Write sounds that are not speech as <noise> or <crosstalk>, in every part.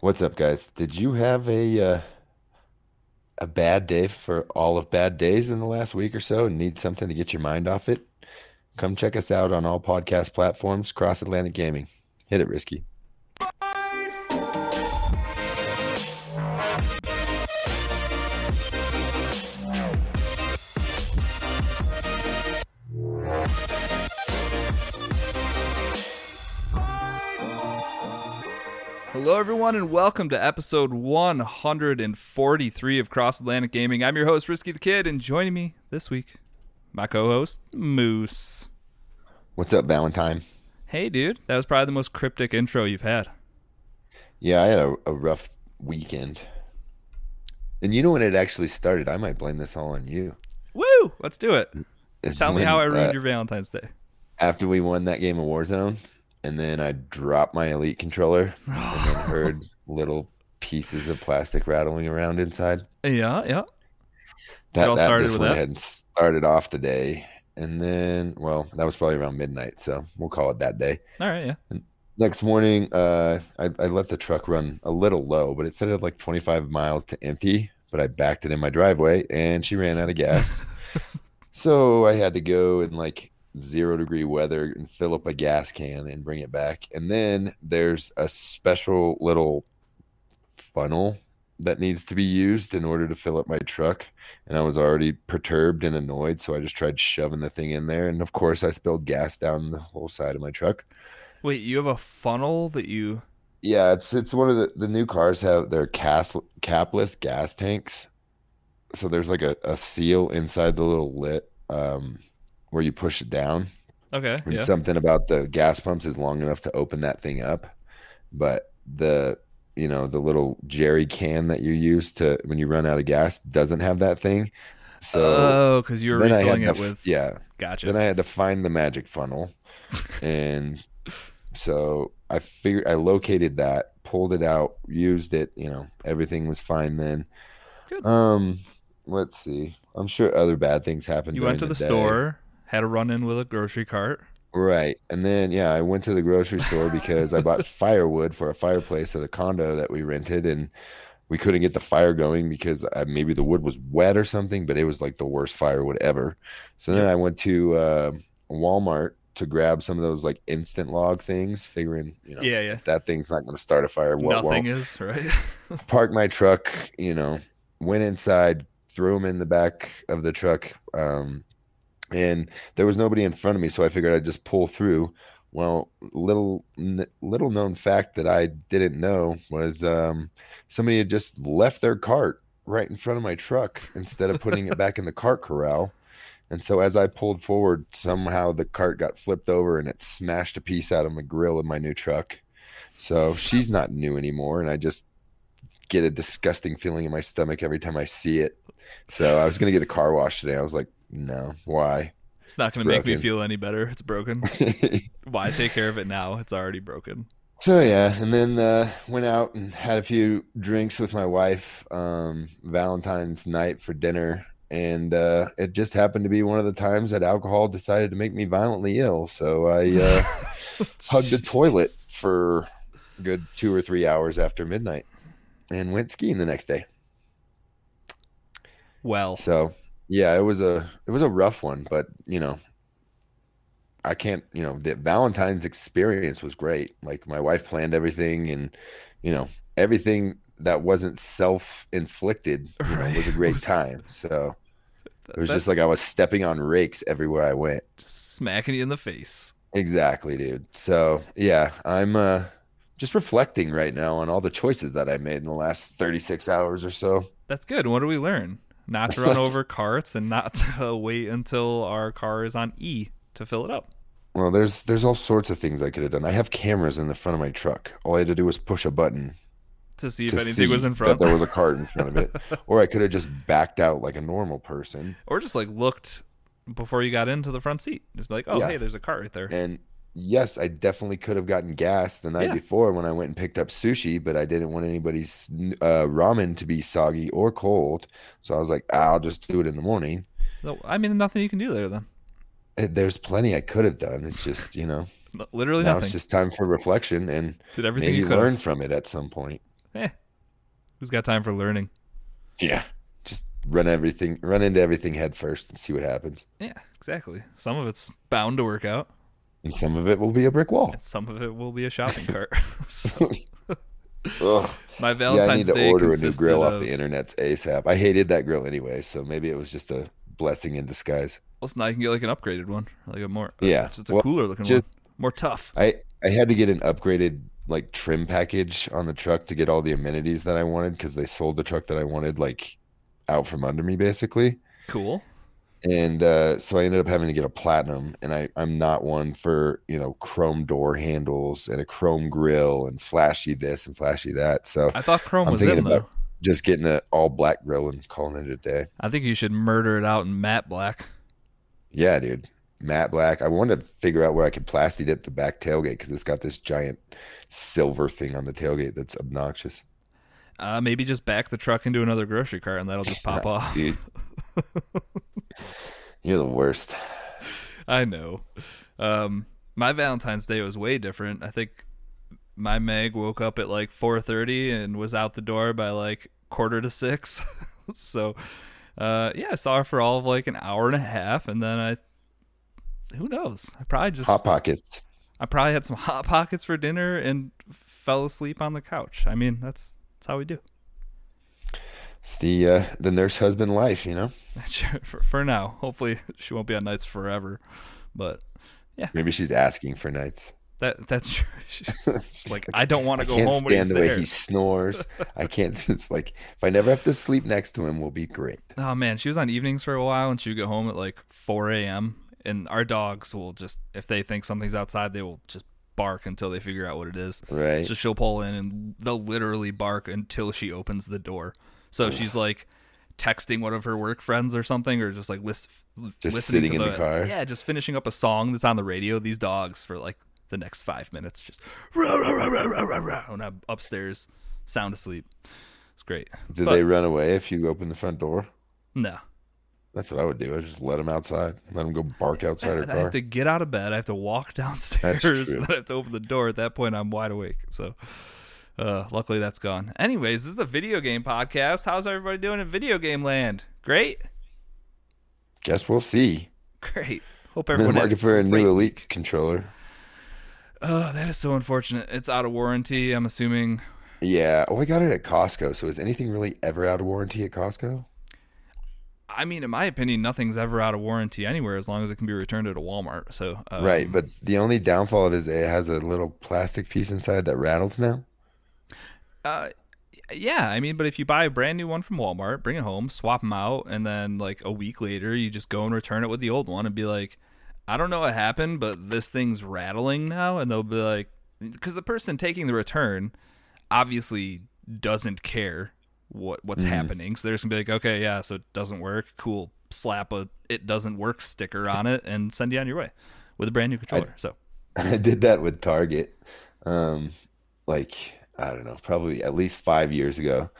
What's up, guys? Did you have a uh, a bad day for all of bad days in the last week or so and need something to get your mind off it? Come check us out on all podcast platforms, Cross Atlantic Gaming. Hit it, Risky. Hello, everyone, and welcome to episode 143 of Cross Atlantic Gaming. I'm your host, Risky the Kid, and joining me this week, my co host, Moose. What's up, Valentine? Hey, dude, that was probably the most cryptic intro you've had. Yeah, I had a, a rough weekend. And you know when it actually started? I might blame this all on you. Woo! Let's do it. It's Tell me how I ruined uh, your Valentine's Day. after we won that game of Warzone, and then I dropped my Elite controller <sighs> and then heard little pieces of plastic rattling around inside. Yeah, yeah. That, that with one that? had started off the day, and then well, that was probably around midnight, so we'll call it that day. All right, yeah. Next morning, uh, I, I let the truck run a little low, but it said it had like 25 miles to empty. But I backed it in my driveway, and she ran out of gas. <laughs> so I had to go and like zero degree weather and fill up a gas can and bring it back. And then there's a special little funnel that needs to be used in order to fill up my truck. And I was already perturbed and annoyed, so I just tried shoving the thing in there. And of course, I spilled gas down the whole side of my truck. Wait, you have a funnel that you. Yeah, it's it's one of the the new cars have their cas capless gas tanks. So there's like a, a seal inside the little lit um, where you push it down, Okay, and yeah. something about the gas pumps is long enough to open that thing up, but the you know the little jerry can that you use to when you run out of gas doesn't have that thing. So oh, because you were then I had refilling it with. yeah, Gotcha. then I had to find the magic funnel, and so I figured I located that, pulled it out, used it. You know, everything was fine then. Good. Um, let's see. I'm sure other bad things happened. you went to the day. store, had a run in with a grocery cart. right? And then yeah, I went to the grocery store because I bought <laughs> firewood for a fireplace at the condo that we rented, and we couldn't get the fire going because uh, maybe the wood was wet or something. But it was like the worst firewood ever. So then I went to uh, Walmart to grab some of those like instant log things, figuring you know Yeah, yeah. that thing's not going to start a fire, what Nothing won't? is, right? <laughs> Parked my truck, you know, went inside, threw them in the back of the truck, um, and there was nobody in front of me, so I figured I'd just pull through. Well, little little known fact that I didn't know was um, somebody had just left their cart right in front of my truck instead of putting it back in the cart corral. And so as I pulled forward, somehow the cart got flipped over and it smashed a piece out of my grill of my new truck. So she's not new anymore, and I just get a disgusting feeling in my stomach every time I see it. So I was gonna get a car wash today. I was like, no, why? It's not going to make me feel any better. It's broken. <laughs> Why take care of it now? It's already broken. So yeah, and then uh, went out and had a few drinks with my wife um, Valentine's night for dinner, and uh, it just happened to be one of the times that alcohol decided to make me violently ill. So I uh, <laughs> hugged a toilet for a good two or three hours after midnight, and went skiing the next day. Well, So yeah, it was a it was a rough one, but you know, I can't you know the Valentine's experience was great. Like my wife planned everything, and you know everything that wasn't self inflicted <laughs> you know, was a great <laughs> time. So it was that's just like I was stepping on rakes everywhere I went. just smacking you in the face. Exactly, dude. So yeah, I'm uh just reflecting right now on all the choices that I made in the last 36 hours or so. That's good. What do we learn? Not to run <laughs> over carts and not to <laughs> wait until our car is on E to fill it up. Well, there's there's all sorts of things I could have done. I have cameras in the front of my truck. All I had to do was push a button To see if to anything see was in front. that there was a cart in front of it, <laughs> or I could have just backed out like a normal person. or just like looked before you got into the front seat. Just be like, oh, Yeah. hey, there's a cart right there. And yes, I definitely could have gotten gas the night Yeah. before when I went and picked up sushi, but I didn't want anybody's uh, ramen to be soggy or cold. So I was like, I'll just do it in the morning. So, I mean, nothing you can do there then. Eh, There's plenty I could have done. It's just, you know, Literally now nothing. it's just time for reflection and Did everything maybe you learn from it at some point. Eh, who's got time for learning? Yeah. Just run everything, run into everything head first and see what happens. Yeah, exactly. Some of it's bound to work out, And some of it will be a brick wall. and some of it will be a shopping <laughs> cart. So, <laughs> Ugh. my Yeah, I Valentine's need to Day order a new grill off the internet's ASAP. I hated that grill anyway, so maybe it was just a blessing in disguise. Well, so now you can get like an upgraded one, like a more uh, Yeah, it's just a well, cooler looking just- one, more tough. I I had to get an upgraded like trim package on the truck to get all the amenities that I wanted because they sold the truck that I wanted like out from under me basically. Cool. And uh, so I ended up having to get a platinum, and I I'm not one for you know chrome door handles and a chrome grill and flashy this and flashy that. So I thought Chrome I'm was thinking in though. just getting an all black grill and calling it a day. I think you should murder it out in matte black. Yeah, dude. Matte black. I wanted to figure out where I could plasti dip the back tailgate because it's got this giant silver thing on the tailgate that's obnoxious. Uh, maybe just back the truck into another grocery cart and that'll just <laughs> pop off. Dude. <laughs> <laughs> You're the worst. I know. Um, my Valentine's Day was way different. I think my Meg woke up at like 4:30 and was out the door by like quarter to six. <laughs> so, uh, yeah, I saw her for all of like an hour and a half, and then I, who knows? I probably just Hot pockets. I probably had some hot pockets for dinner and fell asleep on the couch. I mean, that's that's how we do. It's the uh, the nurse husband life, you know. <laughs> for, for now. Hopefully, <laughs> she won't be on nights forever, but yeah. Maybe she's asking for nights. that that's true. <laughs> She's just like I don't want to go can't home when he's stand the way he snores. I can't. It's like if I never have to sleep next to him, we'll be great. Oh man, she was on evenings for a while, and she would get home at like 4 a.m. And our dogs will just, if they think something's outside, they will just bark until they figure out what it is. Right. So she'll pull in, and they'll literally bark until she opens the door. So she's like texting one of her work friends or something, or just like lis- Just listening sitting to in the car? Yeah, just finishing up a song that's on the radio. These dogs for like the next five minutes, just rah, rah, rah, rah, rah, rah, rah, and I'm upstairs, sound asleep. It's great. Did But- they run away if you open the front door? No, That's what I would do. I just let them outside. Let them go bark outside her I car. have to get out of bed. I have to walk <laughs> downstairs. That's true. I have to open the door. At that point, I'm wide awake. So, uh, luckily, that's gone. Anyways, this is a video game podcast. How's everybody doing in video game land? Great, Guess we'll see. great. Hope I'm in the market for a great new. Elite controller. Oh, that is so unfortunate. It's out of warranty. I'm assuming. Yeah. Oh, I got it at Costco. So is anything really ever out of warranty at Costco? I mean, in my opinion, nothing's ever out of warranty anywhere as long as it can be returned at a Walmart. So, um, right. But the only downfall of it is it has a little plastic piece inside that rattles now. Uh, yeah, I mean, but if you buy a brand new one from Walmart, bring it home, swap them out, and then like a week later, you just go and return it with the old one and be like, I don't know what happened, but this thing's rattling now, and they'll be like, because the person taking the return obviously doesn't care what what's happening, so they're just gonna be like, okay, yeah, so it doesn't work, cool, slap a it doesn't work sticker on it and send you on your way with a brand new controller. so <laughs> I did that with Target. Um, like, I don't know, probably at least five years ago.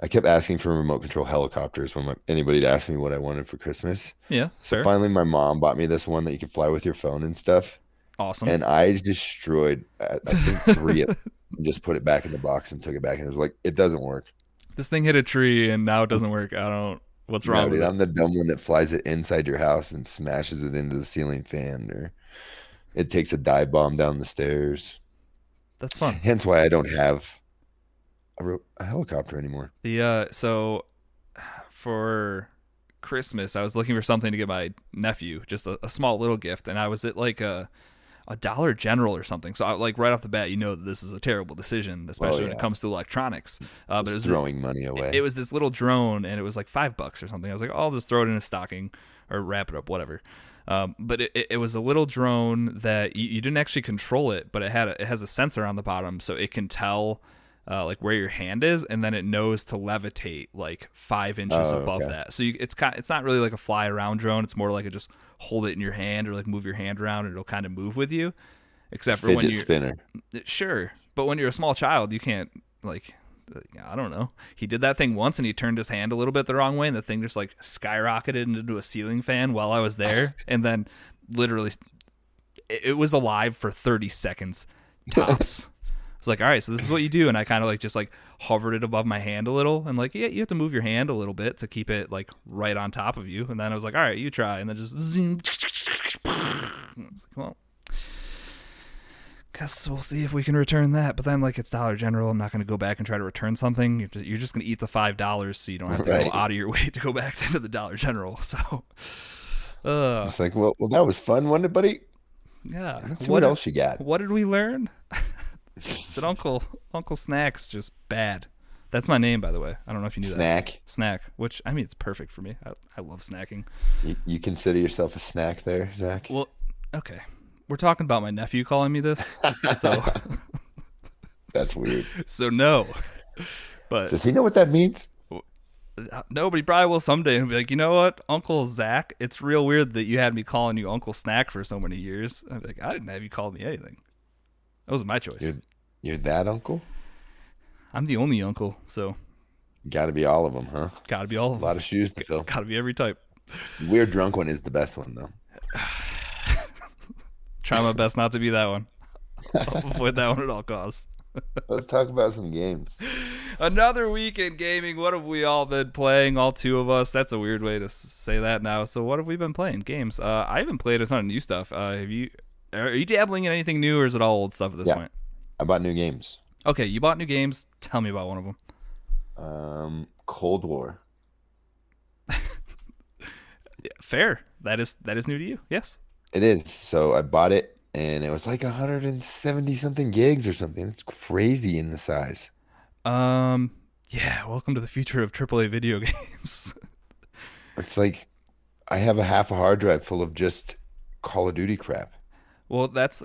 I kept asking for remote control helicopters when my, anybody would ask me what I wanted for Christmas. yeah, So fair, finally, my mom bought me this one that you could fly with your phone and stuff. awesome. And I destroyed, I I think, three of them. <laughs> and Just put it back in the box and took it back. And it was like, it doesn't work. this thing hit a tree and now it doesn't work. I don't. What's No, wrong dude, with it? I'm the dumb one that flies it inside your house and smashes it into the ceiling fan, or it takes a dive bomb down the stairs. That's fun. Hence why I don't have a, a helicopter anymore. The uh, so for Christmas, I was looking for something to get my nephew, just a, a small little gift, and I was at like a a Dollar General or something. So I, like right off the bat, you know that this is a terrible decision, especially when it comes to electronics. Uh, but it was throwing money away. it, it was this little drone, and it was like five bucks or something. I was like, oh, I'll just throw it in a stocking or wrap it up, whatever. Um, but it, it, was a little drone that you, you didn't actually control it, but it had a, it has a sensor on the bottom, so it can tell uh, like where your hand is, and then it knows to levitate like five inches Oh, above okay. that. So you, it's kind it's not really like a fly around drone. It's more like a just hold it in your hand or like move your hand around, and it'll kind of move with you. Except for when you're spinner. Sure, but when you're a small child, you can't like. Uh, I don't know. He did that thing once, and he turned his hand a little bit the wrong way, and the thing just like skyrocketed into a ceiling fan while I was there, <laughs> and then literally, it, was alive for thirty seconds tops. <laughs> I was like, all right, so this is what you do, and I kind of like just like hovered it above my hand a little, and like, yeah, you have to move your hand a little bit to keep it like right on top of you, and then I was like, all right, you try, and then just zoom. <laughs> I was like, well, guess we'll see if we can return that. But then, like, it's Dollar General. I'm not going to go back and try to return something. You're just, you're just going to eat the five dollars, so you don't have to Right. go out of your <laughs> way to go back to the Dollar General. So, <laughs> uh, It's like, well, well, that was fun, wasn't it, buddy? yeah. Let's see what, did- else you got. What did we learn? <laughs> that Uncle Uncle Snack's just bad. That's my name, by the way. I don't know if you knew that. Snack. Snack, which I mean, it's perfect for me. I, I love snacking. You, you consider yourself a snack there, Zach? Well, okay, we're talking about my nephew calling me this, so <laughs> <laughs> That's weird. so no. But Does he know what that means? Uh, nobody probably will someday and be like, you know what, Uncle Zach, it's real weird that you had me calling you Uncle Snack for so many years. I'm like, I didn't have you call me anything. That was my choice. You're, you're that uncle? I'm the only uncle, so Got to be all of them, huh? gotta be all A lot of shoes to fill. Gotta be every type. Weird drunk one is the best one, though. <sighs> Try my best not to be that one. <laughs> I'll avoid that one at all costs. Let's talk about some games. <laughs> Another week in gaming. What have we all been playing? All two of us. That's a weird way to say that now. So, what have we been playing? Games. Uh, I haven't played a ton of new stuff. Uh, have you? Are you dabbling in anything new, or is it all old stuff at this Yeah. point? I bought new games. Okay, you bought new games. Tell me about one of them. Um, Cold War. <laughs> Fair. That is that is new to you. Yes. It is. So I bought it, and it was like 170 something gigs or something. It's crazy in the size. Um. Yeah. Welcome to the future of AAA video <laughs> games. It's like I have a half a hard drive full of just Call of Duty crap. well, that's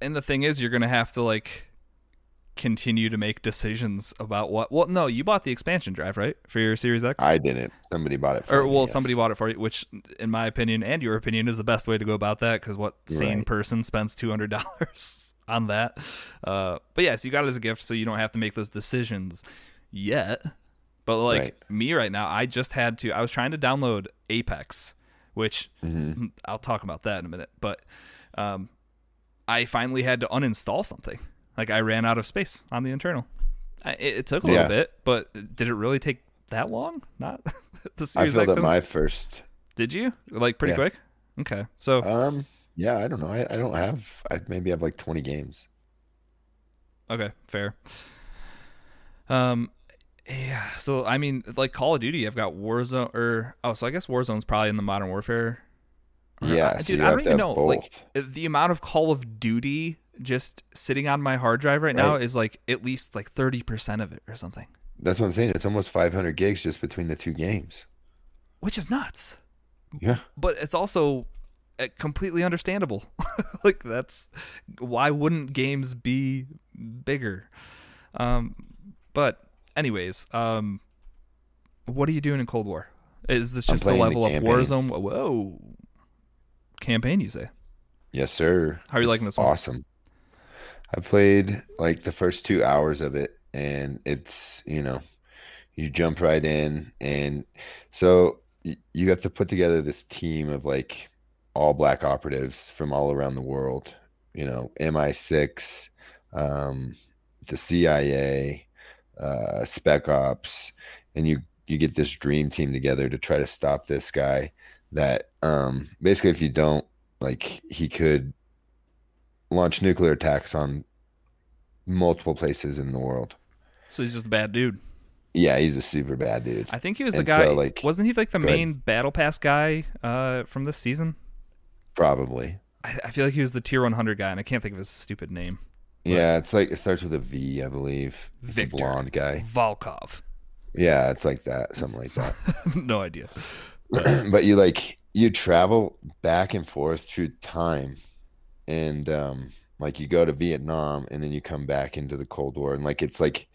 and the thing is, you're gonna have to like continue to make decisions about what. Well, no, you bought the expansion drive, right, for your Series X. I didn't. Somebody bought it for or me. well, yes. somebody bought it for you, which, in my opinion and your opinion, is the best way to go about that. Because what sane Right. person spends two hundred dollars <laughs> on that? Uh, but yes, you got it as a gift, so you don't have to make those decisions yet. But like Right. me right now, I just had to. I was trying to download Apex, which Mm-hmm. I'll talk about that in a minute. But um, I finally had to uninstall something. Like I ran out of space on the internal. I, it, it took a little Yeah. bit, but did it really take that long? Not <laughs> the series. I filled up my first. did you like pretty Yeah. quick? Okay, so Um, yeah, I don't know. I, I don't have. I maybe have like 20 games. okay, fair. Um, yeah. So I mean, like Call of Duty, I've got Warzone, or oh, so I guess Warzone's probably in the Modern Warfare. Yeah, I- so dude, I don't even know. Like the amount of Call of Duty just sitting on my hard drive right, now is like at least like thirty percent of it or something, That's what I'm saying. It's almost 500 gigs just between the two games. which is nuts. Yeah. but it's also uh, completely understandable. <laughs> like that's why wouldn't games be bigger? Um, but anyways, um, what are you doing in Cold War? Is this just to the level up. Warzone? Whoa, campaign, you say? Yes, sir. How are you liking this one? Awesome. I played like the first two hours of it, and it's you know, you jump right in, and so you have to put together this team of like all black operatives from all around the world. You know, MI6, um, the CIA, uh, Spec Ops, and you you get this dream team together to try to stop this guy. That um, basically, if you don't like he could launch nuclear attacks on multiple places in the world. So he's just a bad dude. Yeah, he's a super bad dude. I think he was the And guy. so, like- wasn't he like the Go ahead. main battle pass guy uh, from this season? Probably. I, I feel like he was the tier one hundred guy, and I can't think of his stupid name. Yeah, it's like it starts with a V, I believe. It's Victor. a blonde guy. Volkov. Yeah, it's like that, something like that. <laughs> no idea. <clears throat> but you like you travel back and forth through time and um like you go to Vietnam and then you come back into the Cold War and like it's like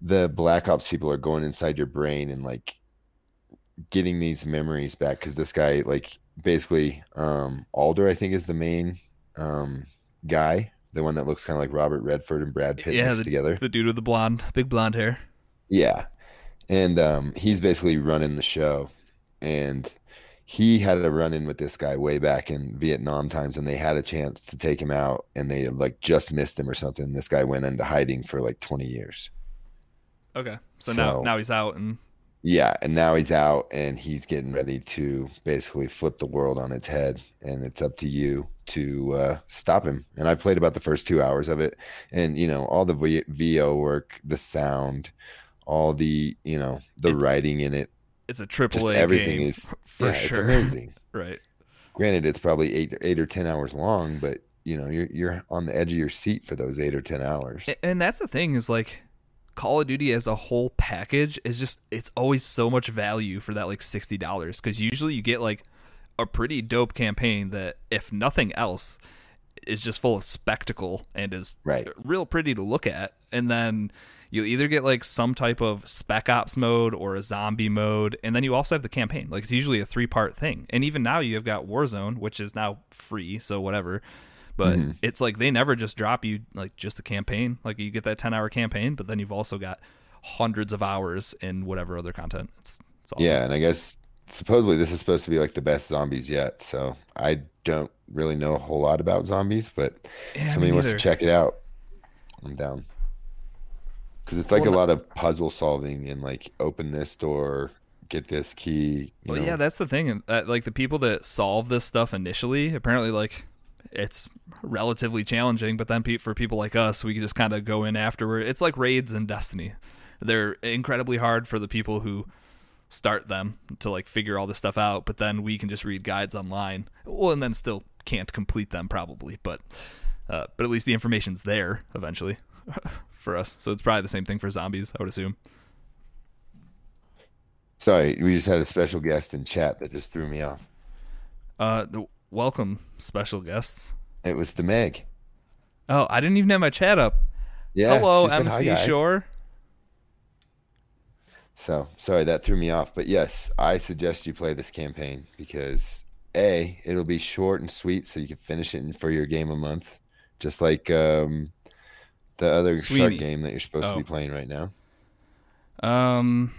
the black ops people are going inside your brain and like getting these memories back cuz this guy like basically um Adler I think is the main um guy the one that looks kind of like Robert Redford and Brad Pitt Yeah, mixed together The dude with the blonde, big blonde hair. yeah. And um, he's basically running the show. And he had a run in with this guy way back in Vietnam times, and they had a chance to take him out, and they like just missed him or something. This guy went into hiding for like 20 years. Okay, so, so now now he's out and yeah, and now he's out and he's getting ready to basically flip the world on its head, and it's up to you to uh, stop him. And I played about the first two hours of it, and you know all the v- VO work, the sound, all the you know the it's, writing in it. It's a triple A. Everything is <laughs> for yeah, sure. It's amazing. <laughs> right. Granted, it's probably eight eight or ten hours long, but you know you're you're on the edge of your seat for those eight or ten hours. And that's the thing is like Call of Duty as a whole package is just it's always so much value for that like sixty dollars because usually you get like a pretty dope campaign that if nothing else is just full of spectacle and is right. real pretty to look at, and then you either get like some type of spec ops mode or a zombie mode and then you also have the campaign like it's usually a three part thing and even now you have got warzone which is now free so whatever but mm-hmm. it's like they never just drop you like just a campaign. Like you get that ten hour campaign, but then you've also got hundreds of hours in whatever other content. It's, it's awesome. yeah, and I guess supposedly this is supposed to be like the best zombies yet. So I don't really know a whole lot about zombies, but yeah, somebody wants to check it out. I'm down because it's like well, a lot of puzzle solving and like open this door, get this key. well, know. yeah, that's the thing. Uh, like the people that solve this stuff initially, apparently, like it's relatively challenging. But then for people like us, we can just kind of go in afterward. It's like raids in Destiny. They're incredibly hard for the people who start them to like figure all this stuff out. But then we can just read guides online. Well, and then still can't complete them probably, but uh, but at least the information's there eventually <laughs> for us. So it's probably the same thing for zombies, I would assume. Sorry, we just had a special guest in chat that just threw me off. Uh, the welcome special guests. It was the Meg. Oh, I didn't even have my chat up. Yeah. Hello, MC Shore. So sorry that threw me off, but yes, I suggest you play this campaign because a it'll be short and sweet, so you can finish it for your game a month, just like um, the other Sweeney. shark game that you're supposed oh. to be oh. playing right now. Um,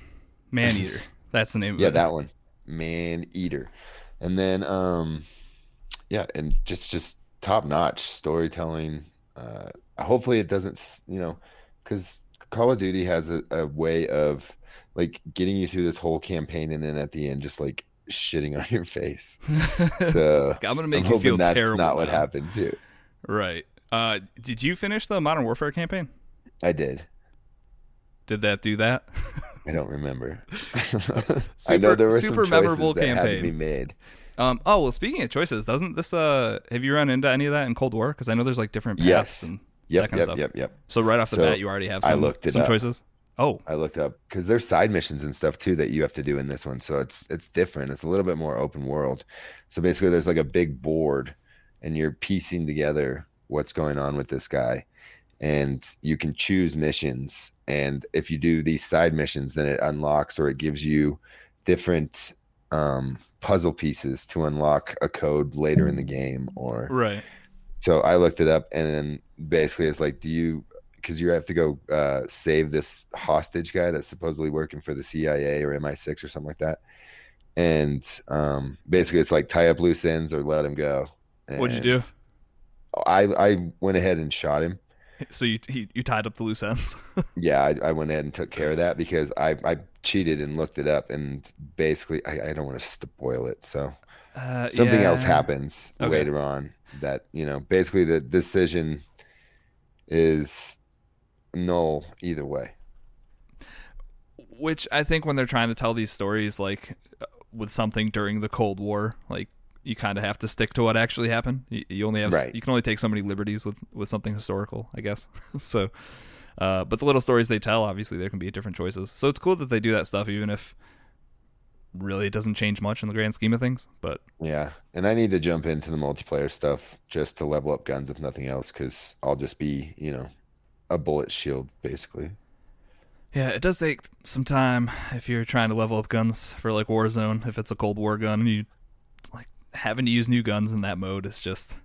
Maneater. <laughs> That's the name. yeah, it. Yeah, that one, Maneater, and then um, yeah, and just just top notch storytelling. Uh, hopefully, it doesn't you know because Call of Duty has a, a way of like getting you through this whole campaign and then at the end just like shitting <laughs> on your face. <laughs> So I'm gonna make I'm you feel that's terrible. not now. what happens here. Right. Uh, did you finish the Modern Warfare campaign? I did. Did that do that? <laughs> I don't remember. super, <laughs> I know there were super some memorable that campaign. had to be made. Um, oh well, speaking of choices, doesn't this uh have you run into any of that in Cold War? Because I know there's like different paths yes. and yep, that kind yep, of stuff. Yep, yep, So right off the so bat, you already have some, I looked it some up. choices. Oh, I looked up because there's side missions and stuff too that you have to do in this one. So it's it's different. It's a little bit more open world. So basically, there's like a big board, and you're piecing together what's going on with this guy, and you can choose missions. And if you do these side missions, then it unlocks or it gives you different um puzzle pieces to unlock a code later in the game or right. So i looked it up and then basically it's like do you because you have to go uh, save this hostage guy that's supposedly working for the cia or mi6 or something like that. And um, basically it's like tie up loose ends or let him go. And what'd you do i i went ahead and shot him <laughs> so you he, you tied up the loose ends <laughs> yeah I, I went ahead and took care of that because i i cheated and looked it up, and basically, I, I don't want to spoil it. So uh, something yeah. else happens okay. later on that you know. Basically, the decision is null either way. Which I think when they're trying to tell these stories, like uh, with something during the Cold War, like you kind of have to stick to what actually happened. You, you only have right. you can only take so many liberties with with something historical, I guess. <laughs> so uh, but the little stories they tell, obviously, there can be different choices. So it's cool that they do that stuff, even if really it doesn't change much in the grand scheme of things. But yeah, and I need to jump into the multiplayer stuff just to level up guns, if nothing else, because I'll just be, you know, a bullet shield basically. Yeah, it does take some time if you're trying to level up guns for like Warzone. If it's a Cold War gun, and you like having to use new guns in that mode is just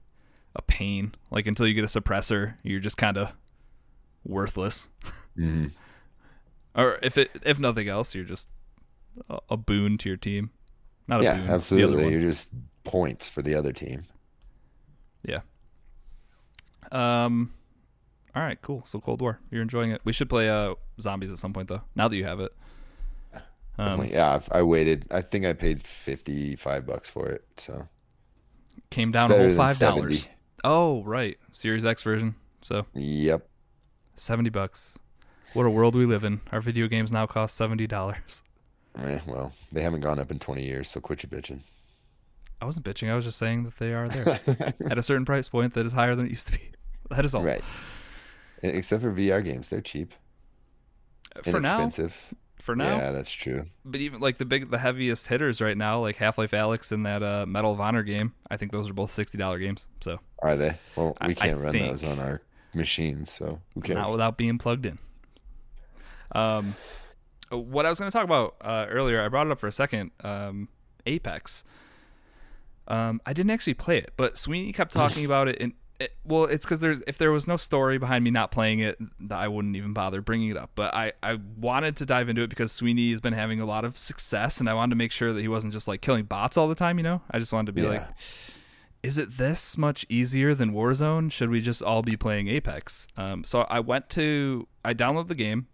a pain. Like until you get a suppressor, you're just kind of worthless. Mm-hmm. <laughs> or if it if nothing else, you're just a, a boon to your team. not a Yeah, boon. Absolutely. You're just points for the other team. Yeah. Um. All right, cool. So Cold War, you're enjoying it. We should play uh zombies at some point though. Now that you have it. Um, yeah, I've, I waited. I think I paid fifty five bucks for it. So came down a whole five dollars. Oh right, Series X version. So yep. seventy bucks. What a world we live in. Our video games now cost seventy dollars. Eh, well, they haven't gone up in twenty years, so quit your bitching. I wasn't bitching. I was just saying that they are there <laughs> at a certain price point that is higher than it used to be. <laughs> That is all. right. Except for VR games, they're cheap, For now, inexpensive. For now. Yeah, that's true. But even like the big, the heaviest hitters right now, like Half-Life Alyx and that uh, Medal of Honor game, I think those are both sixty dollar games. So Are they? Well, we I can't run think- those on our machines, so who cares? not without being plugged in. Um, what I was going to talk about uh, earlier, I brought it up for a second. Um, Apex. Um, I didn't actually play it, but Sweeney kept talking <laughs> about it. And it, well, it's because there's if there was no story behind me not playing it, I wouldn't even bother bringing it up. But I I wanted to dive into it because Sweeney has been having a lot of success, and I wanted to make sure that he wasn't just like killing bots all the time. You know, I just wanted to be Yeah. like, is it this much easier than Warzone? Should we just all be playing Apex? Um, so I went to, I downloaded the game.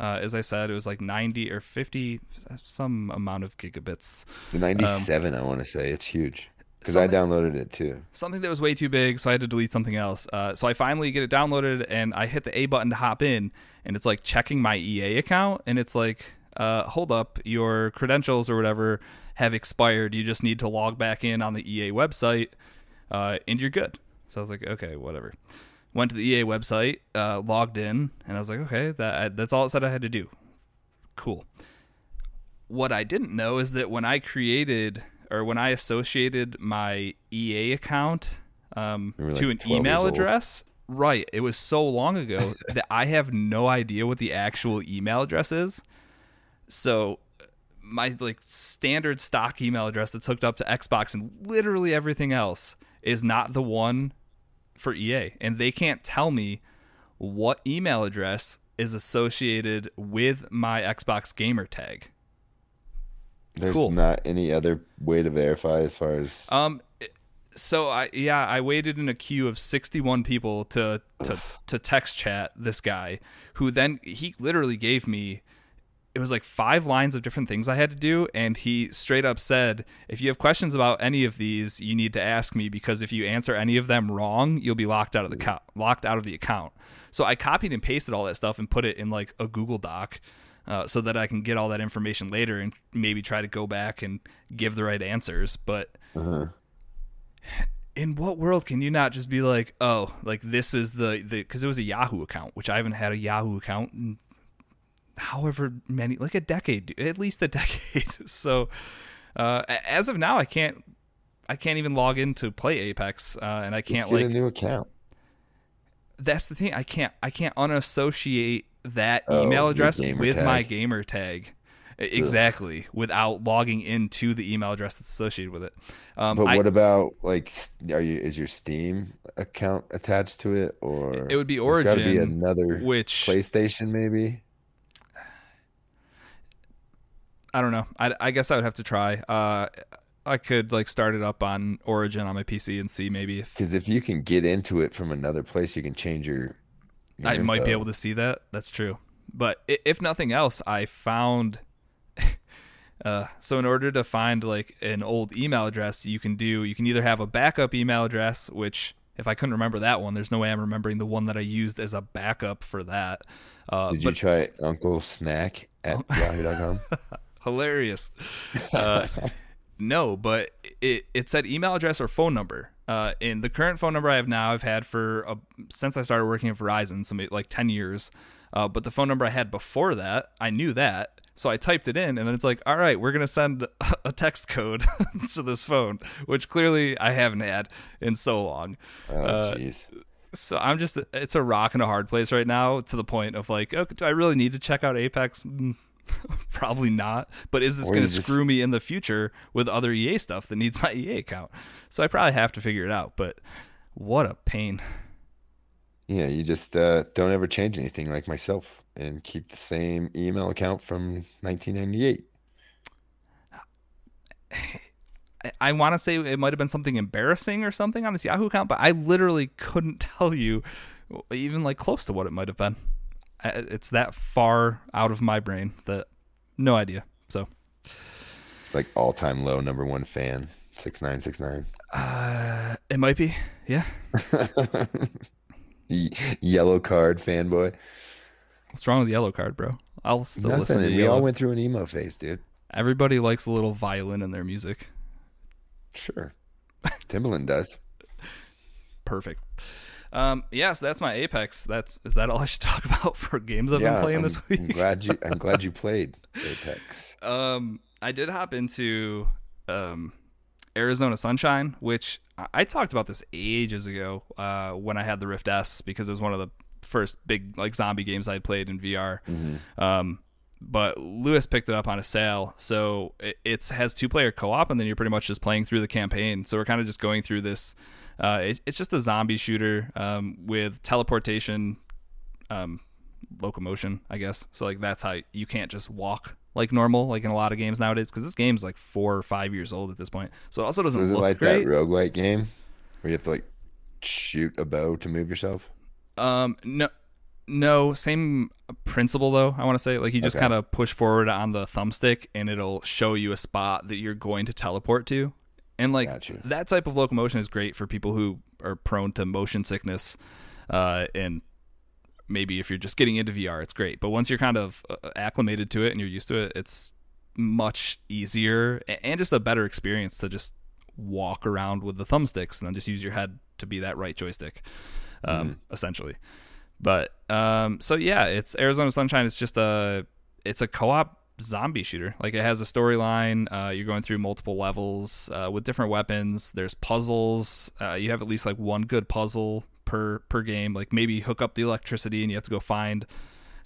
Uh, as I said, it was like 90 or 50, some amount of gigabits. The 97, I want to say. It's huge. Because I downloaded it too. Something that was way too big, so I had to delete something else. Uh, so I finally get it downloaded, and I hit the A button to hop in, and it's like checking my EA account, and it's like, uh, hold up, your credentials or whatever have expired. You just need to log back in on the EA website, uh, and you're good. So I was like, okay, whatever. Went to the EA website, uh, logged in, and I was like, okay, that that's all it said I had to do. Cool. What I didn't know is that when I created or when I associated my EA account um, were, to an email address, right? It was so long ago <laughs> that I have no idea what the actual email address is. So my like standard stock email address that's hooked up to Xbox and literally everything else is not the one for EA, and they can't tell me what email address is associated with my Xbox gamer tag. There's Cool. not any other way to verify as far as. Um, so I yeah I waited in a queue of 61 people to to to text chat this guy who then he literally gave me it was like five lines of different things I had to do and he straight up said if you have questions about any of these you need to ask me because if you answer any of them wrong you'll be locked out of the co- locked out of the account. So I copied and pasted all that stuff and put it in like a Google Doc. Uh, so that I can get all that information later and maybe try to go back and give the right answers. But uh in what world can you not just be like, oh, like this is the the because it was a Yahoo account, which I haven't had a Yahoo account in however many, like a decade, at least a <laughs> decade. so uh, as of now, I can't. I can't even log in to play Apex, uh, and I can't like. a new account. that's the thing. I can't. I can't unassociate that Oh, email address with my tag. gamer tag. Exactly, without logging into the email address that's associated with it. Um, But I- what about like? Are you is your Steam account attached to it, or It would be there's got to be another which PlayStation maybe? I don't know. I, I guess I would have to try. Uh, I could like start it up on Origin on my PC and see maybe if Because if you can get into it from another place, you can change your. I might be able to see that. That's true. But if nothing else, I found. <laughs> Uh, so in order to find like an old email address, you can do you can either have a backup email address, which if I couldn't remember that one, there's no way I'm remembering the one that I used as a backup for that. Uh, Did but you try Uncle Snack at Yahoo.com? <laughs> hilarious. Uh, <laughs> no, but it it said email address or phone number. Uh, and the current phone number I have now, I've had for uh, since I started working at Verizon, so maybe like ten years. Uh, but the phone number I had before that, I knew that, so I typed it in, and then it's like, all right, we're gonna send <laughs> a text code <laughs> to this phone, which clearly I haven't had in so long. Oh, Uh. So I'm just it's a rock and a hard place right now to the point of like, oh, do I really need to check out Apex? <laughs> Probably not. But is this going to just- screw me in the future with other EA stuff that needs my EA account? So I probably have to figure it out. But what a pain. Yeah, you just uh, don't ever change anything like myself and keep the same email account from 1998. <sighs> I, I want to say it might have been something embarrassing or something on this Yahoo account, but I literally couldn't <laughs> tell you even like close to what it might have been. It's that far out of my brain that no idea. So it's like all time low number one fan six nine six nine. Uh, it might be. Yeah. <laughs> Yellowcard fanboy. What's wrong with Yellowcard, bro? I'll still Nothing. listen to we yellow. all went through an emo phase, dude. Everybody likes a little violin in their music. Sure. Timbaland does. Perfect. Um, yeah, so that's my Apex. That's is that all I should <laughs> talk about for games I've yeah, been playing I'm, this <laughs> week? I'm glad you I'm glad you played <laughs> Apex. Um, I did hop into um, Arizona Sunshine, which I, talked about this ages ago uh, when I had the Rift S because it was one of the first big like zombie games I had played in VR. Mm-hmm. Um, but Lewis picked it up on a sale, so it it's, has two player co op, and then you're pretty much just playing through the campaign. So we're kind of just going through this. Uh, it, it's just a zombie shooter um, with teleportation, um, locomotion, I guess. So like that's how you can't just walk like normal, like in a lot of games nowadays, because this game's like four or five years old at this point. So it also doesn't is it look like great. that roguelike game where you have to like shoot a bow to move yourself? Um, no, no, same principle though. I want to say like you just Okay. kind of push forward on the thumbstick, and it'll show you a spot that you're going to teleport to, and like Gotcha. that type of locomotion is great for people who are prone to motion sickness, uh, and maybe if you're just getting into VR, it's great. But once you're kind of uh, acclimated to it and you're used to it, it's much easier and just a better experience to just walk around with the thumbsticks and then just use your head to be that right joystick, um, essentially. But um, so yeah, it's Arizona Sunshine. It's just a it's a co-op zombie shooter. Like it has a storyline. Uh, you're going through multiple levels uh, with different weapons. There's puzzles. Uh, you have at least like one good puzzle per per game. Like maybe hook up the electricity and you have to go find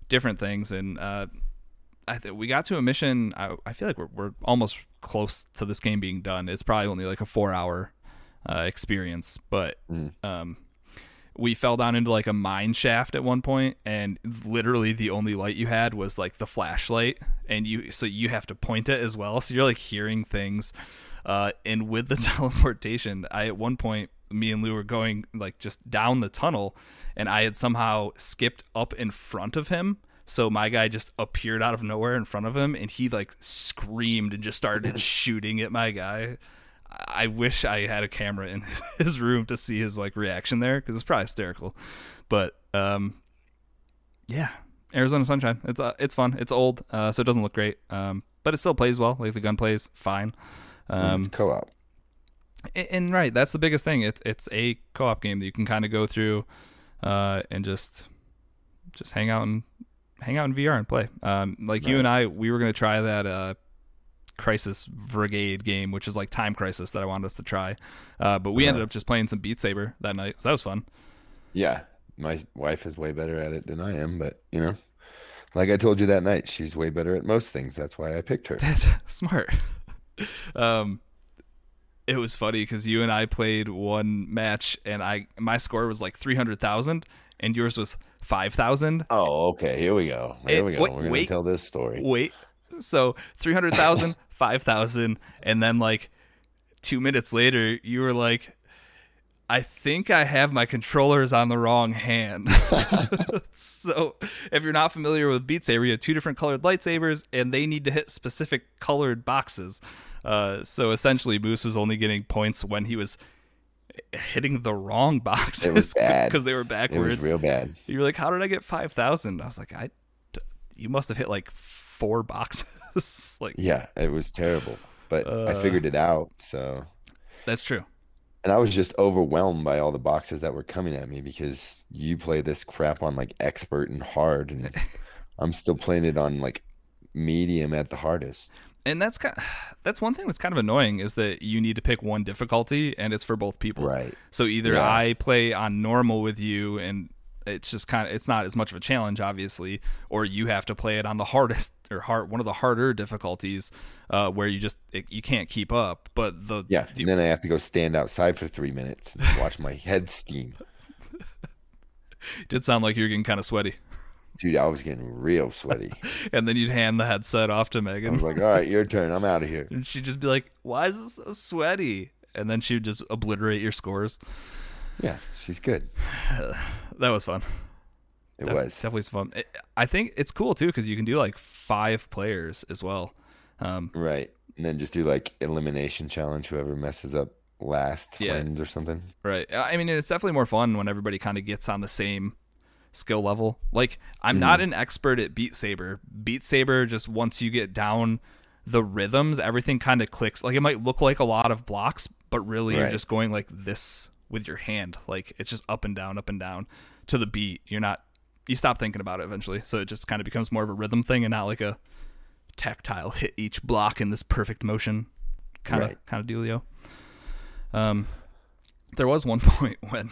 different things. And uh, I th- we got to a mission. I, I feel like we're we're almost close to this game being done. It's probably only like a four hour uh, experience, but um, we fell down into like a mine shaft at one point and literally the only light you had was like the flashlight and you so you have to point it as well so you're like hearing things. Uh and with the <laughs> teleportation i at one point me and lou were going like just down the tunnel and i had somehow skipped up in front of him so my guy just appeared out of nowhere in front of him and he like screamed and just started <laughs> shooting at my guy I wish I had a camera in <laughs> his room to see his like reaction there because it's probably hysterical. But um, yeah, Arizona Sunshine. It's uh, it's fun. It's old, uh, so it doesn't look great. Um, but it still plays well. Like the gun plays fine. Um, it's co-op. and, and right, that's the biggest thing. It, it's a co-op game that you can kind of go through uh, and just just hang out and hang out in VR and play. Um, like you and I, we were gonna try that uh, Crisis Brigade game, which is like Time Crisis that I wanted us to try. Uh, but we ended Uh-huh. up just playing some Beat Saber that night, so that was fun. Yeah, my wife is way better at it than I am, but you know, like I told you that night, she's way better at most things. That's why I picked her. That's <laughs> smart. <laughs> um, it was funny because you and I played one match, and I my score was like three hundred thousand, and yours was five thousand. Oh, okay. Here we go. Here Eh, we go. wait- We're gonna wait. tell this story. Wait, so 300,000, <laughs> 5,000, and then like two minutes later, you were like, I think I have my controllers on the wrong hand. <laughs> so, if you're not familiar with Beat Saber, you have two different colored lightsabers, and they need to hit specific colored boxes. Uh, so essentially, Moose was only getting points when he was hitting the wrong boxes It was <laughs> bad. because they were It backwards. was real bad. You're like, how did I get five thousand? I was like, I, you must have hit like four boxes. <laughs> like Yeah, it was terrible. But I Uh. figured it out. So, that's true. and I was just overwhelmed by all the boxes that were coming at me because you play this crap on like expert and hard, and <laughs> I'm still playing it on like medium at the hardest. And that's kind. That's one thing that's kind of annoying is that you need to pick one difficulty, and it's for both people. Right. So either Yeah. I play on normal with you, and it's just kind of it's not as much of a challenge, obviously, or you have to play it on the hardest or hard one of the harder difficulties, uh, where you just it, you can't keep up. But the Yeah. the- And then I have to go stand outside for three minutes and <laughs> watch my head steam. <laughs> did sound like you're getting kind of sweaty. dude, I was getting real sweaty. <laughs> and then you'd hand the headset off to Megan. I was like, all right, your turn. I'm out of here. and she'd just be like, "Why is this so sweaty?" And then she would just obliterate your scores. Yeah, she's good. <sighs> That was fun. It Def- was. definitely some fun. It, I think it's cool too because you can do like five players as well. Um, Right. And then just do like elimination challenge. Whoever messes up last Yeah. wins or something. right. I mean, it's definitely more fun when everybody kind of gets on the same skill level. Like, I'm not an expert at Beat Saber. Beat Saber just once you get down the rhythms, everything kind of clicks. Like, it might look like a lot of blocks, but really you're just going like this with your hand. Like, it's just up and down, up and down to the beat. You're not. You stop thinking about it eventually, so it just kind of becomes more of a rhythm thing and not like a tactile hit each block in this perfect motion kind of Right. kind of dealio. Um, there was one <laughs> point when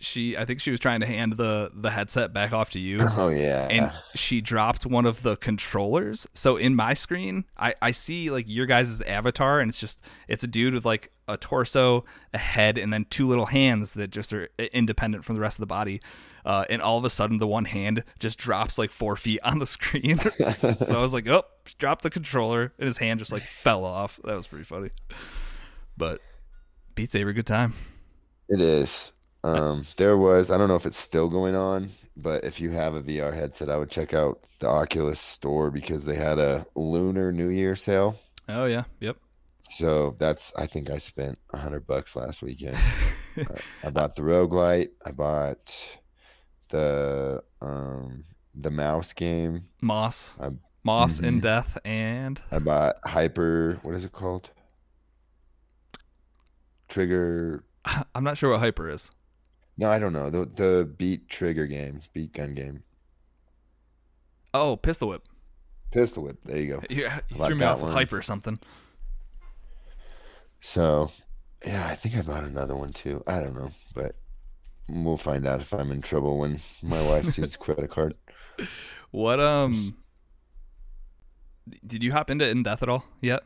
she, I think she was trying to hand the the headset back off to you, <laughs> Oh yeah. and she dropped one of the controllers. So in my screen, I I see like your guys' avatar, and it's just it's a dude with like a torso, a head, and then two little hands that just are independent from the rest of the body. Uh, and all of a sudden, the one hand just drops like four feet on the screen. <laughs> so I was like, "Oh, dropped the controller," and his hand just like fell off. That was pretty funny. But Beat Saber, good time. It is. Um, there was, I don't know if it's still going on, but if you have a VR headset, I would check out the Oculus store because they had a Lunar New Year sale. Oh yeah, yep. So that's, I think I spent a hundred bucks last weekend. <laughs> Uh, I bought the Rogue Light. I bought the, um, the mouse game. Moss, I'm- Moss in Mhm. Death, and I bought Hyper, what is it called? Trigger. <laughs> I'm not sure what Hyper is. No, I don't know. The, the Beat Trigger game, Beat Gun game. Oh, Pistol Whip. Pistol Whip. There you go. <laughs> Yeah, you threw me off one. Hyper or something. So, yeah, I think I bought another one too. I don't know, but we'll find out if I'm in trouble when my wife <laughs> sees the credit card. What um? Did you hop into In Death at all yet?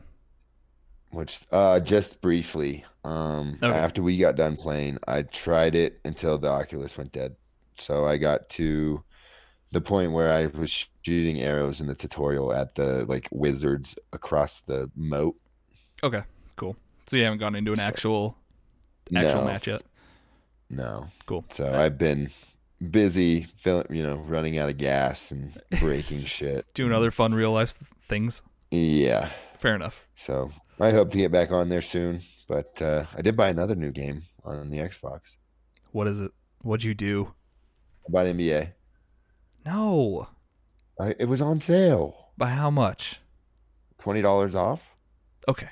Which, uh, just briefly, um, Okay. after we got done playing, I tried it until the Oculus went dead. So I got to the point where I was shooting arrows in the tutorial at the like wizards across the moat. Okay, cool. So you haven't gone into an So- actual actual No. match yet. No. Cool. So I've been busy, fill, you know, running out of gas and breaking <laughs> shit. Doing other fun real life things. Yeah. Fair enough. So I hope to get back on there soon. But uh, I did buy another new game on the Xbox. What is it? What'd you do? I bought NBA. No. I, it was on sale. By how much? Twenty dollars off. Okay.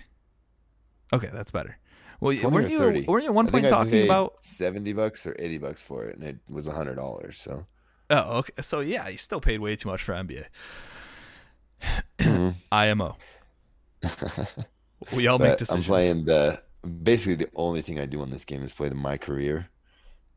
Okay, that's better. Well, weren't you 30. weren't you at one point talking paid about? seventy bucks or eighty bucks for it, and it was a hundred dollars. So Oh, okay. So yeah, you still paid way too much for NBA. Mhm. IMO. We all make decisions. I'm playing the basically the only thing I do on this game is play the my career,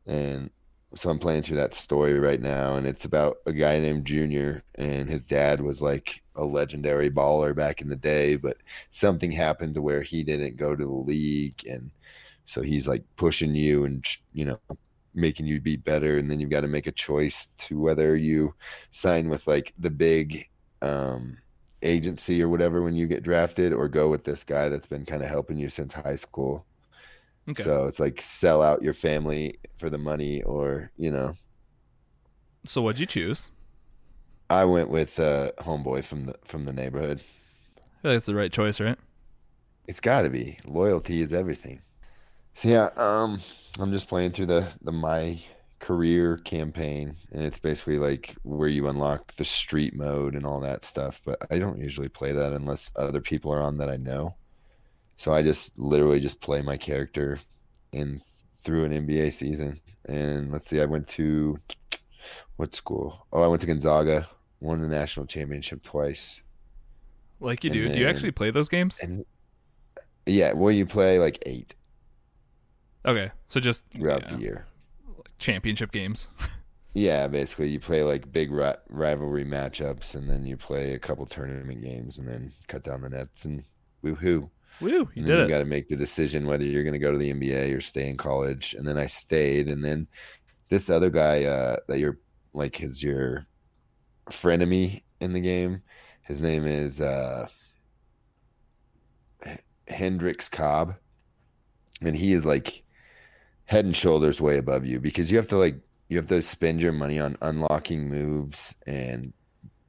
and so I'm playing through that story right now, and it's about a guy named Junior, and his dad was like a legendary baller back in the day, but something happened to where he didn't go to the league, and so he's like pushing you and you know making you be better, and then you've got to make a choice to whether you sign with like the big um agency or whatever when you get drafted or go with this guy that's been kind of helping you since high school. Okay. So it's like sell out your family for the money or, you know, So what'd you choose? I went with uh homeboy from the from the neighborhood. I feel like it's the right choice, right? It's got to be. Loyalty is everything. So yeah, um I'm just playing through the the my career campaign and it's basically like where you unlock the street mode and all that stuff, but I don't usually play that unless other people are on that I know. So I just literally just play my character in through an NBA season. And let's see, I went to what school? Oh, I went to Gonzaga, won the national championship twice. Like you And do. do you actually play those games? And yeah, well you play like 8 Okay, so just throughout yeah, the year. Championship games. <laughs> Yeah, basically, you play like big ri- rivalry matchups, and then you play a couple tournament games, and then cut down the nets and woohoo. Woo! You And did you got to make the decision whether you're going to go to the NBA or stay in college. And then I stayed, and then this other guy uh, that you're like is your frenemy in the game. His name is uh, Hendrix Cobb, and he is like head and shoulders way above you because you have to like you have to spend your money on unlocking moves and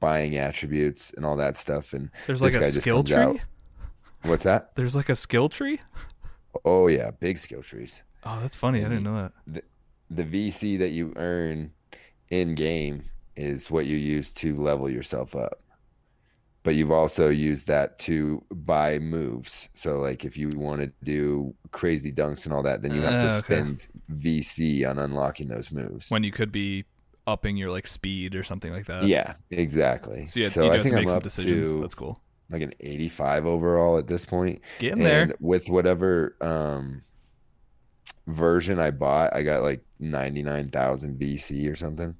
buying attributes and all that stuff. And there's like a skill tree. Out. What's that? There's like a skill tree. Oh yeah, big skill trees. Oh, that's funny. And I didn't know that. The, the VC that you earn in game is what you use to level yourself up but you've also used that to buy moves. So like if you want to do crazy dunks and all that, then you have to uh, okay. spend VC on unlocking those moves. When you could be upping your like speed or something like that. Yeah, exactly. So, had, so I think I'm up decisions. to that's cool. Like an 85 overall at this point. Getting and there. With whatever um version I bought, I got like 99,000 VC or something.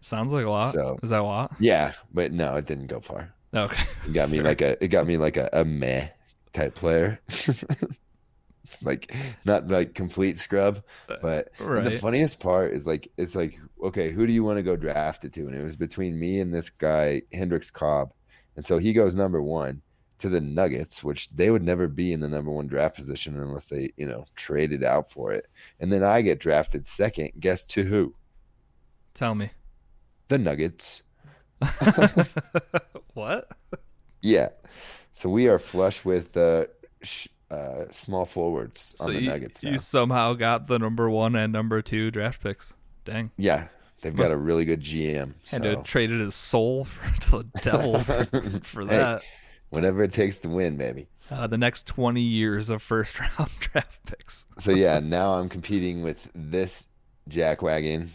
Sounds like a lot. So, Is that a lot? Yeah, but no, it didn't go far. Okay. <laughs> It got me like a it got me like a, a meh type player. it's <laughs> like not like complete scrub, uh, but right. the funniest part is like it's like okay, who do you want to go draft it to? And it was between me and this guy Hendrix Cobb, and so he goes number one to the Nuggets, which they would never be in the number one draft position unless they you know traded out for it, and then I get drafted second. Guess to who? Tell me. The Nuggets. <laughs> what? Yeah. So we are flush with uh, sh- uh, small forwards on so the you, Nuggets. Now. You somehow got the number one and number two draft picks. Dang. Yeah. They've Must got a really good GM. Had so. to traded his soul <laughs> for, to the devil <laughs> for that. Hey, whatever it takes to win, baby. Uh, the next 20 years of first round draft picks. so, yeah, now I'm competing with this jackwagon,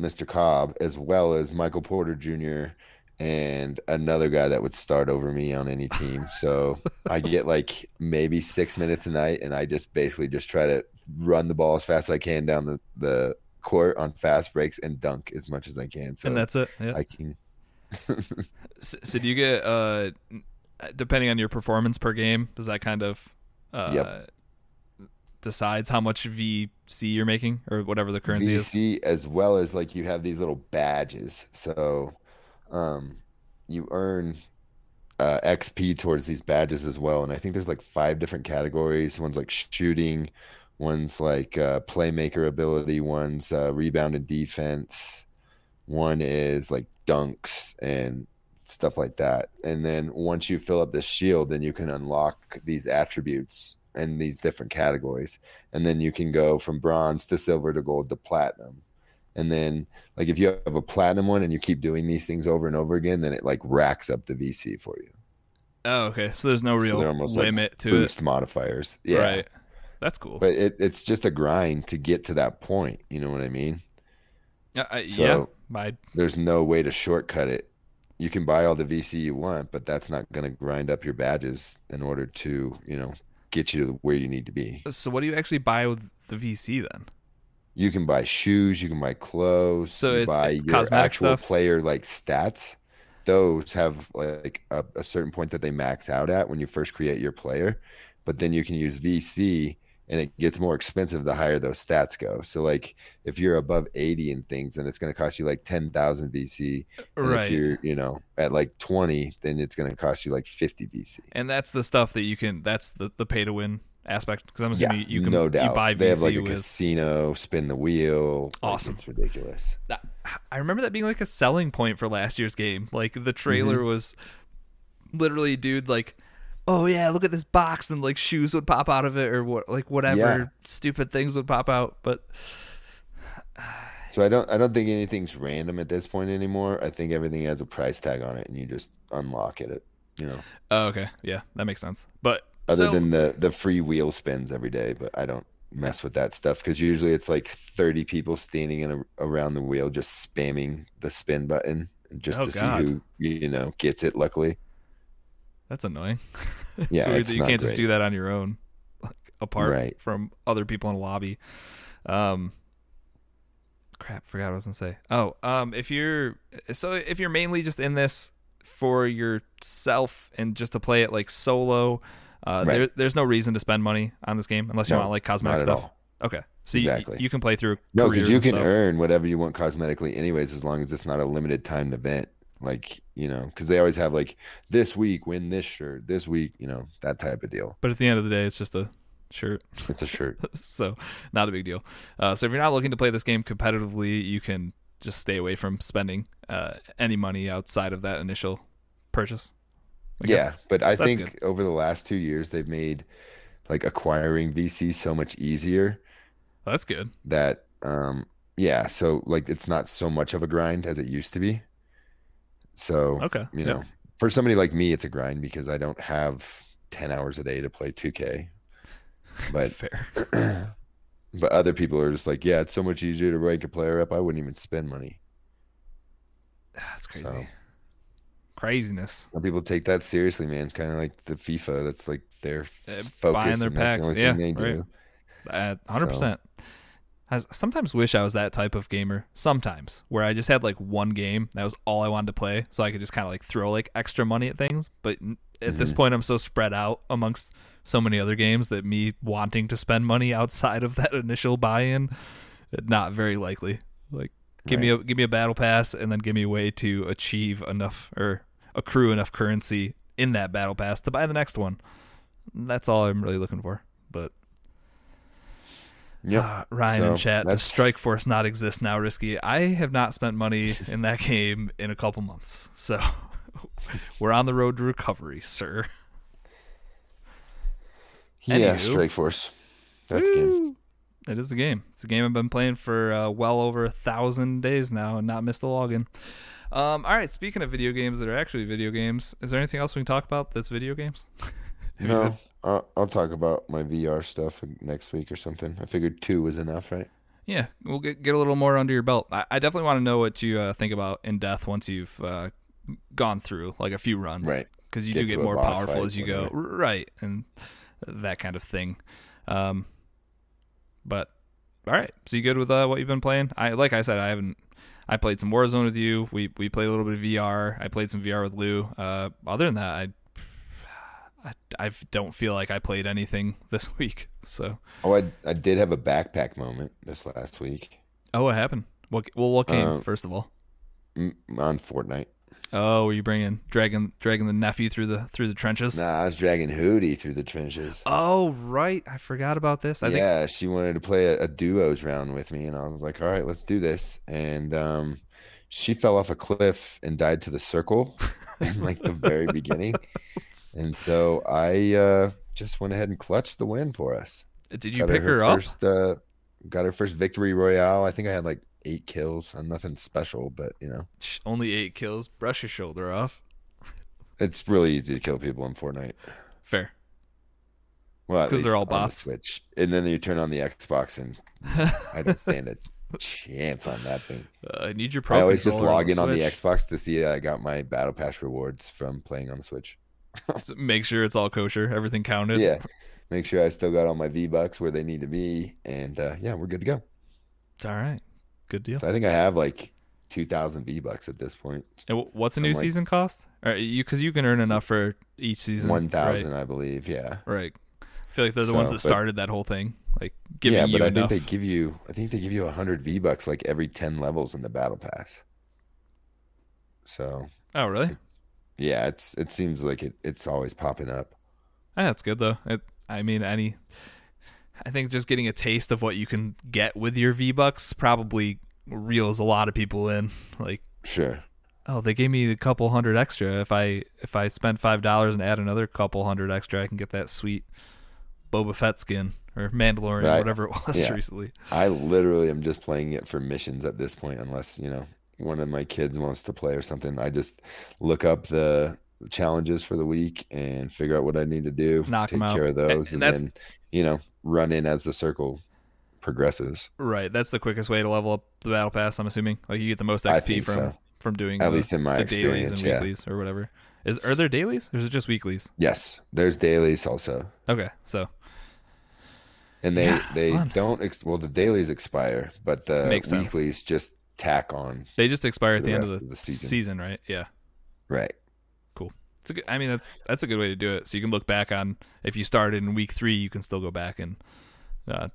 Mr. Cobb, as well as Michael Porter Jr., and another guy that would start over me on any team. <laughs> So I get like maybe six minutes a night, and I just basically just try to run the ball as fast as I can down the, the court on fast breaks and dunk as much as I can. So and that's it. Yeah. I can. <laughs> so, so, do you get uh, depending on your performance per game? Does that kind of uh, yep. decides how much VC you're making or whatever the currency VC, is? VC as well as like you have these little badges. So um, you earn uh, XP towards these badges as well. And I think there's like five different categories. One's like shooting, one's like uh, playmaker ability, one's uh, rebound and defense, one is like dunks and stuff like that. And then once you fill up this shield, then you can unlock these attributes in these different categories. And then you can go from bronze to silver to gold to platinum and then like if you have a platinum one and you keep doing these things over and over again then it like racks up the vc for you. Oh okay. So there's no real so almost limit like to boost it. modifiers. Yeah. Right. That's cool. But it, it's just a grind to get to that point. You know what i mean? Uh, so yeah. My... there's no way to shortcut it. You can buy all the vc you want but that's not going to grind up your badges in order to you know get you to where you need to be. So what do you actually buy with the vc then you can buy shoes, you can buy clothes, so you it's, buy it's your actual stuff. player like stats. Those have like a, a, certain point that they max out at when you first create your player, but then you can use VC and it gets more expensive the higher those stats go. So like if you're above 80 and things, then it's going to cost you like 10,000 VC. And right. if you're, you know, at like 20, then it's going to cost you like 50 VC. And that's the stuff that you can, that's the, the pay to win aspect because I'm assuming yeah, you can no doubt. You buy VC they have like a with... casino, spin the wheel. Awesome, like, it's ridiculous. I remember that being like a selling point for last year's game. Like the trailer mm-hmm. was literally, dude, like, oh yeah, look at this box, and like shoes would pop out of it, or what, like whatever yeah. stupid things would pop out. But so I don't, I don't think anything's random at this point anymore. I think everything has a price tag on it, and you just unlock it. You know. Oh, okay, yeah, that makes sense. But other so, than the the free wheel spins every day. But I don't mess with that stuff because usually it's like 30 people standing in a, around the wheel just spamming the spin button just oh, to God. see who you know gets it. Luckily, that's annoying. <laughs> it's yeah, weird it's that you can't great. just do that on your own, like apart right. from other people in a lobby. Um, crap, forgot what I was gonna say. Oh, um, if you're so if you're mainly just in this for yourself and just to play it like solo uh, right. there, there's no reason to spend money on this game unless you no, want like cosmetic stuff. All. Okay, so exactly. you, you can play through. No, because you can stuff. earn whatever you want cosmetically, anyways, as long as it's not a limited timed event. Like, you know, because they always have like this week win this shirt, this week, you know, that type of deal. But at the end of the day, it's just a shirt. It's a shirt. <laughs> so not a big deal. Uh, so if you're not looking to play this game competitively, you can just stay away from spending uh, any money outside of that initial purchase. I yeah, but I think good. over the last two years they've made like acquiring VC so much easier. That's good. That um yeah, so like it's not so much of a grind as it used to be. So okay, you know, for somebody like me, it's a grind because I don't have ten hours a day to play 2K. But <laughs> fair. <clears throat> but other people are just like, yeah, it's so much easier to rank a player up. I wouldn't even spend money. <sighs> That's crazy. So, Craziness. Some people take that seriously, man. Kind of like the FIFA. That's like their uh, focus. Their and packs. that's the only yeah, thing they right. do. Hundred percent. I sometimes wish I was that type of gamer. Sometimes where I just had like one game that was all I wanted to play, so I could just kind of like throw like extra money at things. But at mm-hmm. this point, I'm so spread out amongst so many other games that me wanting to spend money <laughs> outside of that initial buy-in, not very likely. Like give right. me a give me a battle pass and then give me a way to achieve enough or accrue enough currency in that battle pass to buy the next one. That's all I'm really looking for. But yeah, uh, Ryan so in chat, does Strike Force not exist now? Risky. I have not spent money <laughs> in that game in a couple months, so <laughs> we're on the road to recovery, sir. Yeah, Anywho, Strike Force. That's woo, game. It is a game. It's a game I've been playing for uh, well over a thousand days now and not missed a login. Um, all right. Speaking of video games that are actually video games, is there anything else we can talk about that's video games? <laughs> no, I'll, I'll, talk about my VR stuff next week or something. I figured two was enough, right? Yeah, we'll get get a little more under your belt. I, I definitely want to know what you uh, think about in death once you've uh, gone through like a few runs, right? Because you get do get more powerful as you go, right? And that kind of thing. Um, but all right, so you good with uh, what you've been playing? I like I said, I haven't. I played some Warzone with you. We we played a little bit of VR. I played some VR with Lou. Uh, other than that, I, I I don't feel like I played anything <laughs> this week. So oh, I I did have a backpack moment this last week. Oh, what happened? What well, what game um, first of all? On Fortnite. Oh, were you bringing dragging dragging the nephew through the through the trenches? Nah, I was dragging Hootie through the trenches. Oh, right, I forgot about this. I yeah, think... she wanted to play a, a, duos round with me, and I was like, "All right, let's do this." And um, she fell off a cliff and died to the circle <laughs> in like the very <laughs> beginning, and so I uh, just went ahead and clutched the win for us. Did you got pick her, her first. Uh, got her first victory royale. I think I had like eight kills and nothing special, but you know, only eight kills. Brush your shoulder off. It's really easy to kill people in Fortnite. Fair. Well, because they're all bots. The Switch, and then you turn on the Xbox, and I don't stand a chance on that thing. <laughs> Uh, I need your. Pro I always just log in on the Xbox to see I got my Battle Pass rewards from playing on the Switch. <laughs> so make sure it's all kosher, everything counted. Yeah, make sure I still got all my V bucks where they need to be, and uh, yeah, we're good to go. It's all right. Good deal. So I think I have like two thousand V bucks at this point. And what's a new like, season cost? Or you because you can earn enough for each season. One thousand, right? I believe. Yeah. Right. I feel like they're the so, ones that but, started that whole thing. Like giving yeah, but I enough. think they give you. I think they give you hundred V bucks like every ten levels in the battle pass. So. Oh really? yeah, it's it seems like it. It's always popping up. Ah, that's good though. It, I mean, any I think just getting a taste of what you can get with your V Bucks probably reels a lot of people in. Like, sure. Oh, they gave me a couple hundred extra. If I if I spend five dollars and add another couple hundred extra, I can get that sweet Boba Fett skin or Mandalorian, right. whatever it was yeah. <laughs> recently. I literally am just playing it for missions at this point, unless you know one of my kids wants to play or something. I just look up the challenges for the week and figure out what I need to do, Knock take care of those, and, and then you know run in as the circle progresses. Right. That's the quickest way to level up the battle pass. I'm assuming like you get the most XP from so. from doing at the, least in my experience, dailies and yeah. weeklies or whatever. Is are there dailies or is it just weeklies? Yes, there's dailies also. Okay, so and they yeah, they fun. don't ex- well the dailies expire, but the Makes weeklies sense. just tack on. They just expire at the, the end of the, the season. season, right? Yeah. Right. It's a good, I mean, that's that's a good way to do it. So you can look back on if you started in week three, you can still go back and uh,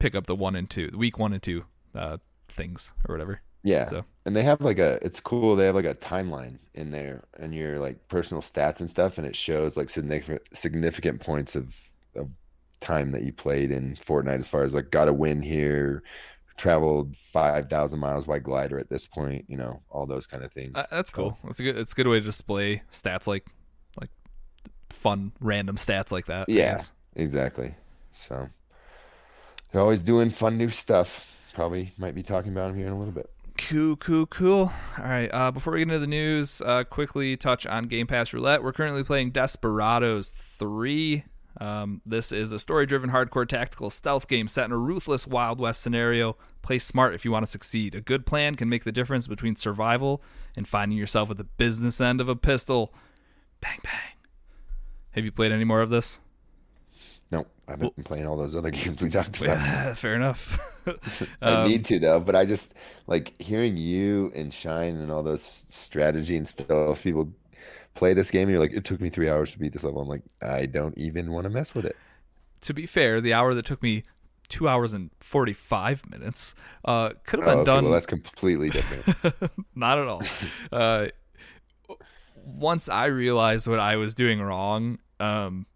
pick up the one and two, week one and two uh, things or whatever. Yeah. So And they have like a, it's cool. They have like a timeline in there and your like personal stats and stuff, and it shows like significant significant points of of time that you played in Fortnite as far as like got a win here, traveled five thousand miles by glider at this point, you know, all those kind of things. uh, that's So, cool. That's a good. It's a good way to display stats like like fun random stats like that. Yeah. Exactly. So they're always doing fun new stuff. Probably might be talking about them here in a little bit. Cool, cool, cool. All right. Uh, before we get into the news, uh, quickly touch on Game Pass Roulette. We're currently playing Desperados 3. Um, this is a story driven, hardcore tactical stealth game set in a ruthless Wild West scenario. Play smart if you want to succeed. A good plan can make the difference between survival and finding yourself at the business end of a pistol. Bang, bang. Have you played any more of this? No, I've been playing all those other <laughs> games we talked about. <laughs> Fair enough. <laughs> I Um, need to though, but I just like hearing you and Shine and all those strategy and stuff. People play this game and you're like, it took me three hours to beat this level. I'm like, I don't even want to mess with it. to be fair, the hour that took me two hours and 45 minutes uh, could have Oh, been okay, done well, that's completely different. <laughs> Not at all. <laughs> uh, once I realized what I was doing wrong, um,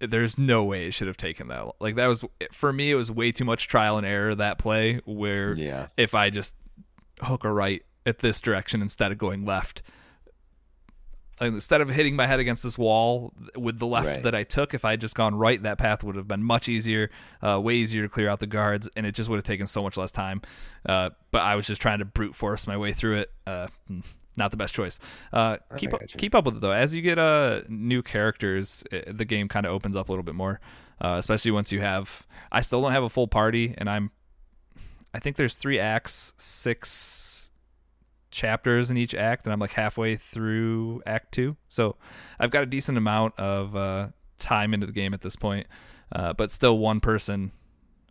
there's no way it should have taken that. Like that was for me. It was way too much trial and error that play. Where yeah, if I just hook a right at this direction instead of going left, instead of hitting my head against this wall with the left Right. that I took, if I had just gone right, that path would have been much easier, uh, way easier to clear out the guards, and it just would have taken so much less time. Uh, but I was just trying to brute force my way through it. Uh, mm, not the best choice. Uh, keep up, keep up with it though. As you get uh, new characters, it, the game kind of opens up a little bit more, uh, especially once you have. I still don't have a full party, and I'm I think there's three acts, six chapters in each act, and I'm like halfway through Act Two. So I've got a decent amount of uh, time into the game at this point, uh, but still one person.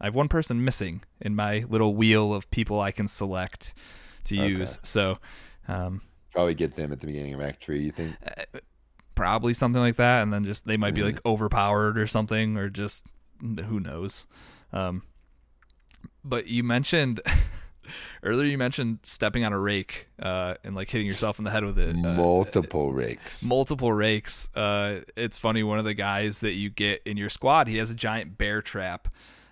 I have one person missing in my little wheel of people I can select to Okay. use. So um, probably get them at the beginning of Act Three. You think? probably something like that, and then just they might be like <laughs> overpowered or something, or just who knows. Um, but you mentioned <laughs> earlier, you mentioned stepping on a rake uh, and like hitting yourself in the head with it. Uh, Multiple rakes. multiple rakes. Uh, it's funny. One of the guys that you get in your squad, he has a giant bear trap.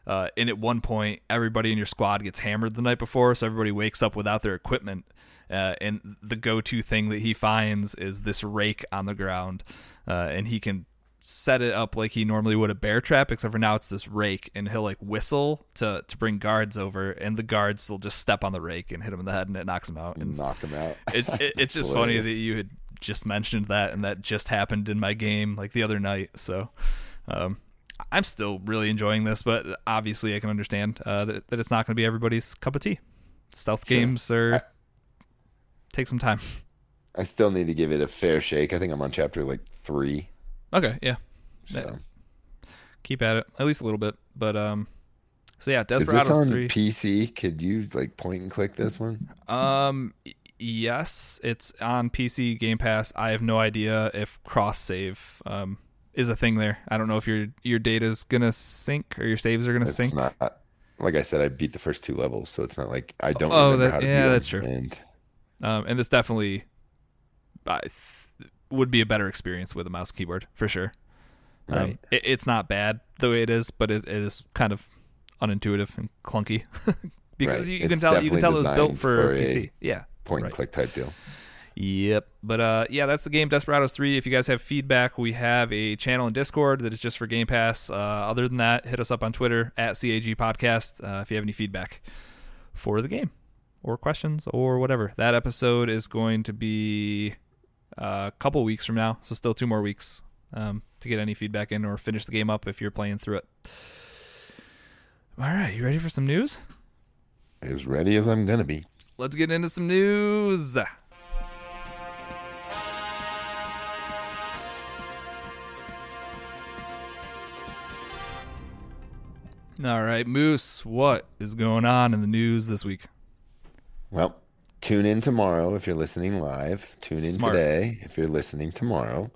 Uh, and at one point, everybody in your squad gets hammered the night before, so everybody wakes up without their equipment. Uh, and the go-to thing that he finds is this rake on the ground, uh, and he can set it up like he normally would a bear trap, except for now it's this rake, and he'll like whistle to to bring guards over, and the guards will just step on the rake and hit him in the head, and it knocks him out. And Knock them out. <laughs> it, it, it's just funny that you had just mentioned that and that just happened in my game like the other night so um, i'm still really enjoying this but obviously i can understand uh, that, that it's not going to be everybody's cup of tea stealth Sure. games are take some time I still need to give it a fair shake. I think I'm on chapter like three. Okay yeah So. keep at it at least a little bit but um so yeah Is this desperados on 3 PC? Could you like point and click this one? Um, yes, it's on PC Game Pass. I have no idea if cross save um is a thing there. I don't know if your your data's gonna sync or your saves are gonna It's sync. not. Like I said, I beat the first two levels, so it's not like I don't Oh, that- how to yeah, that's true. And Um, and this definitely, I would be a better experience with a mouse keyboard for sure. Um, Right. it, it's not bad the way it is, but it, it is kind of unintuitive and clunky <laughs> because Right. you, you can tell you can tell it was built for, for a PC. Yeah. point Right. and click type deal. Yep. But uh, yeah, that's the game Desperados 3. If you guys have feedback, we have a channel in Discord that is just for Game Pass. Uh, other than that, hit us up on Twitter at CAG Podcast uh, if you have any feedback for the game or questions or whatever. That episode is going to be uh, a couple weeks from now, so still two more weeks um, to get any feedback in or finish the game up if you're playing through it. All right, you ready for some news? As ready as I'm gonna be. Let's get into some news. All right, Moose, what is going on in the news this week? Well, tune in tomorrow if you're listening live. Tune in Smart. today if you're listening tomorrow.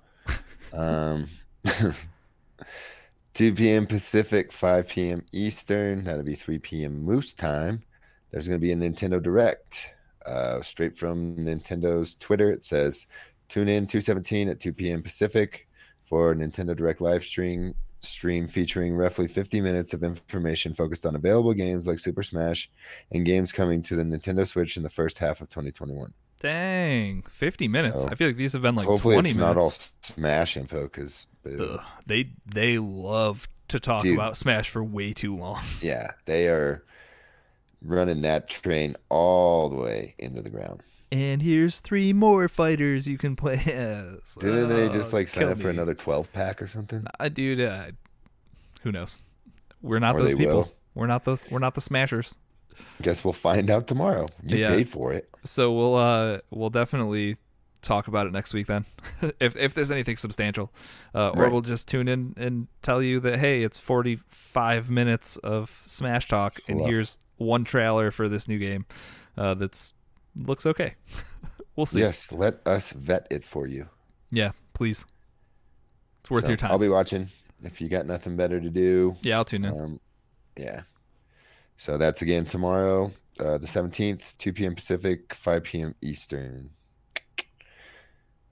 Um, <laughs> 2 p.m. Pacific, 5 p.m. Eastern. That'll be 3 p.m. Moose time. there's going to be a Nintendo Direct uh, straight from Nintendo's Twitter. It says, tune in 217 at 2 p.m. Pacific for Nintendo Direct live stream stream featuring roughly 50 minutes of information focused on available games like Super Smash and games coming to the Nintendo Switch in the first half of 2021. Dang, 50 minutes. So, I feel like these have been like Hopefully, 20 it's minutes. not all Smash info because, uh, they they love to talk Dude. about Smash for way too long. <laughs> yeah, they are running that train all the way into the ground. And here's three more fighters you can play <laughs> as. Didn't they Oh, just like sign up for another 12 pack or something? I dude, uh, who knows? We're not Or those people. will. We're not those. We're not the smashers. Guess we'll find out tomorrow. You Yeah. paid for it. So we'll uh we'll definitely talk about it next week then, <laughs> if if there's anything substantial, uh, or Right. we'll just tune in and tell you that hey, it's 45 minutes of Smash talk, and here's one trailer for this new game, uh, that's looks okay. <laughs> we'll see. Yes, let us vet it for you. Yeah, please. It's worth So, your time. I'll be watching. If you got nothing better to do, yeah, I'll tune in. um, yeah. So that's again tomorrow, uh, the 17th, 2 p.m. Pacific, 5 p.m. Eastern.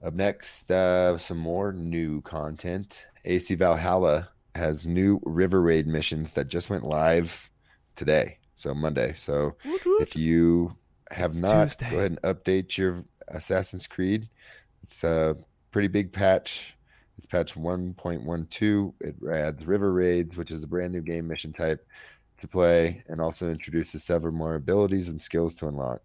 Up next, uh, some more new content. AC Valhalla has new River Raid missions that just went live today, so Monday. So if you have It's not, Tuesday. go ahead and update your Assassin's Creed. It's a pretty big patch. It's patch 1.12. It adds River Raids, which is a brand new game mission type to play, and also introduces several more abilities and skills to unlock.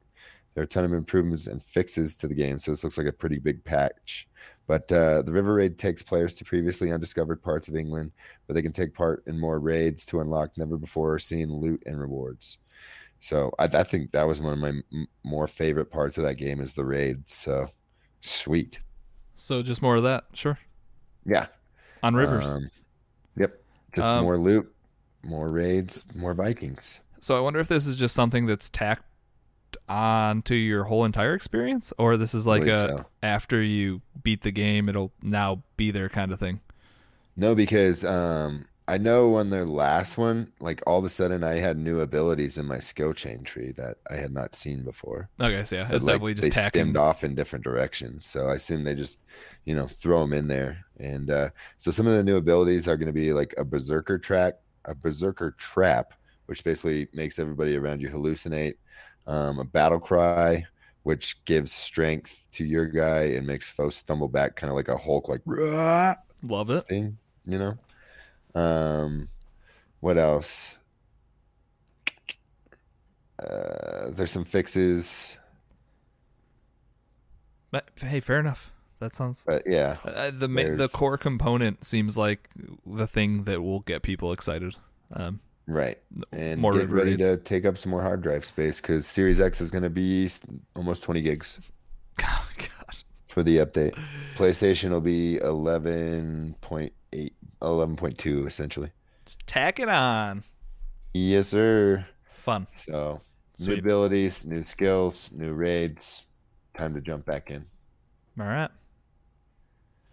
There are a ton of improvements and fixes to the game, so this looks like a pretty big patch. But uh, the River Raid takes players to previously undiscovered parts of England, where they can take part in more raids to unlock never before seen loot and rewards. So I, I think that was one of my m- more favorite parts of that game is the raids. So sweet, so just more of that, sure. yeah. On rivers. Um, yep, just Um, more loot, more raids, more Vikings. So I wonder if this is just something that's tacked on to your whole entire experience, or this is like a so. after you beat the game, it'll now be there kind of thing. No, because um, I know on their last one, like all of a sudden I had new abilities in my skill chain tree that I had not seen before. Okay, so yeah, it's like, definitely they just tacking. stemmed off in different directions. So I assume they just, you know, throw them in there. And uh, so some of the new abilities are going to be like a berserker track, a berserker trap, which basically makes everybody around you hallucinate. Um, a battle cry, which gives strength to your guy and makes foes stumble back, kind of like a Hulk, like Love it. thing, you know. Um, what else? Uh, there's some fixes, But, hey, fair enough. That sounds. but yeah, Uh, the ma- the core component seems like the thing that will get people excited. Um, right. And more get ready to take up some more hard drive space because Series X is going to be almost 20 gigs <laughs> oh God. for the update. PlayStation will be 11.8, 11.2 essentially. Just tack it on. Yes, sir. Fun. So new abilities, new skills, new raids. Time to jump back in. All right.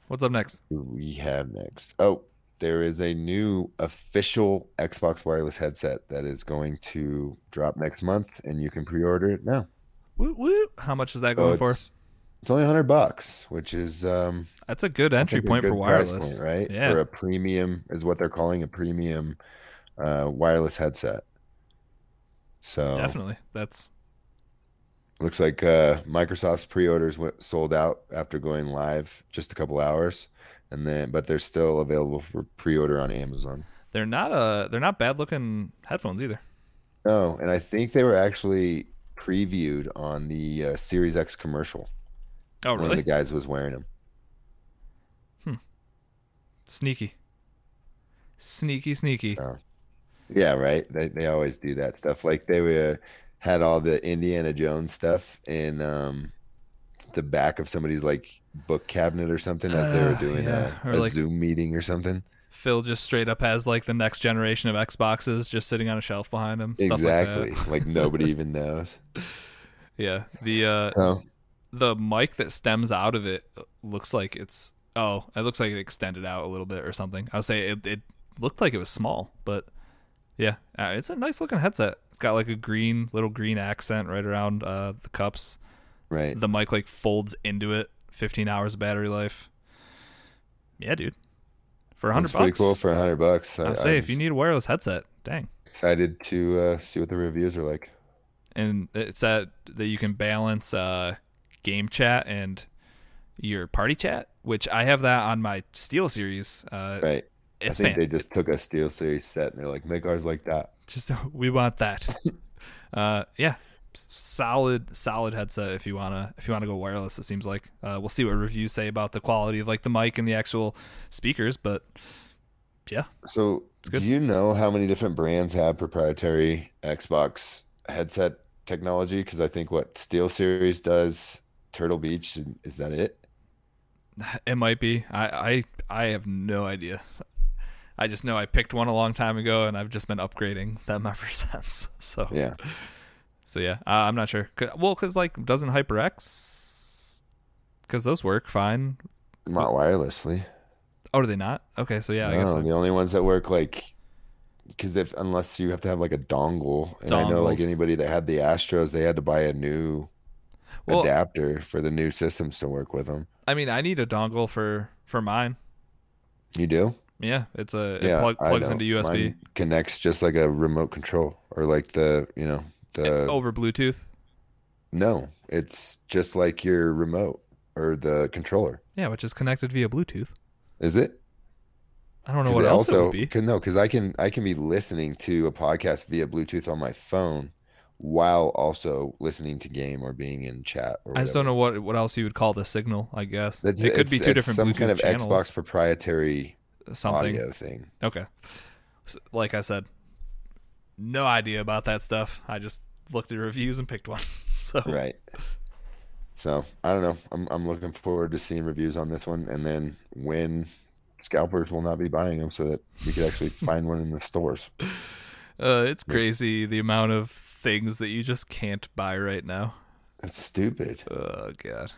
What's up next? We have next? Oh, there is a new official Xbox wireless headset that is going to drop next month, and you can pre-order it now. Woo woo. How much is that So going for? It's, only hundred bucks, which is um, That's a good entry point for good price wireless, point, right? Yeah. For a premium is what they're calling a premium uh, wireless headset. So Definitely. That's looks like uh, Microsoft's pre-orders went, sold out after going live just a couple hours, and then but they're still available for pre-order on Amazon. they're not uh they're not bad looking headphones either. No, and I think they were actually previewed on the uh, Series X commercial. Oh One of the guys was wearing them. Sneaky. Sneaky sneaky. So, yeah, right. They they always do that stuff. Like they were had all the Indiana Jones stuff in um, the back of somebody's like book cabinet or something as they were Uh, doing yeah. a, a like- Zoom meeting or something. Phil just straight up has like the next generation of Xboxes just sitting on a shelf behind him. stuff like that. Exactly. like nobody <laughs> even knows. Yeah. The uh Oh, the mic that stems out of it looks like it's oh, it looks like it extended out a little bit or something. I would say it it looked like it was small, but yeah, uh, it's a nice looking headset. It's got like a green little green accent right around uh, the cups. Right. The mic like folds into it. 15 hours of battery life. Yeah, dude. For a hundred It's pretty cool for a hundred bucks. I say if you need a wireless headset, dang. excited to uh, see what the reviews are like. And it's that that you can balance uh, game chat and your party chat, which I have that on my SteelSeries. Uh, Right. I think fan- they just took a SteelSeries set and they're like, make ours like that. just <laughs> we want that. <laughs> uh, yeah, solid, solid headset. If you wanna, if you wanna go wireless, it seems like. Uh, we'll see what reviews say about the quality of like the mic and the actual speakers, but yeah, So, good. do you know how many different brands have proprietary Xbox headset technology? Because I think what SteelSeries does, Turtle Beach, and- is that it? it might be. I, I, I have no idea. I just know I picked one a long time ago, and I've just been upgrading them <laughs> ever since. So Yeah. So yeah, uh, I'm not sure. 'Cause- well, because like doesn't HyperX? Because those work fine. Not wirelessly. Oh, do they not? Okay, so yeah, I guess. no, like- the only ones that work like because if unless you have to have like a dongle, and I know like anybody that had the Astros, they had to buy a new Well- adapter for the new systems to work with them. I mean, I need a dongle for for mine. You do? Yeah, it's a it yeah, plug, plugs into USB Mine connects just like a remote control or like the you know the eh, over Bluetooth. no, it's just like your remote or the controller. Yeah, which is connected via Bluetooth. Is it? I don't know what it else it would be. No, because I can I can be listening to a podcast via Bluetooth on my phone while also listening to game or being in chat. Or I just don't know what what else you would call the signal. I guess That's, it could be two different some Bluetooth kind of channels. Xbox proprietary something. audio thing. Okay. So, like I said, no idea about that stuff. I just looked at reviews and picked one. <laughs> so Right. So I don't know. I'm I'm looking forward to seeing reviews on this one, and then when scalpers will not be buying them, so that we could actually <laughs> find one in the stores. uh, it's crazy the amount of things that you just can't buy right now. That's stupid. Oh god.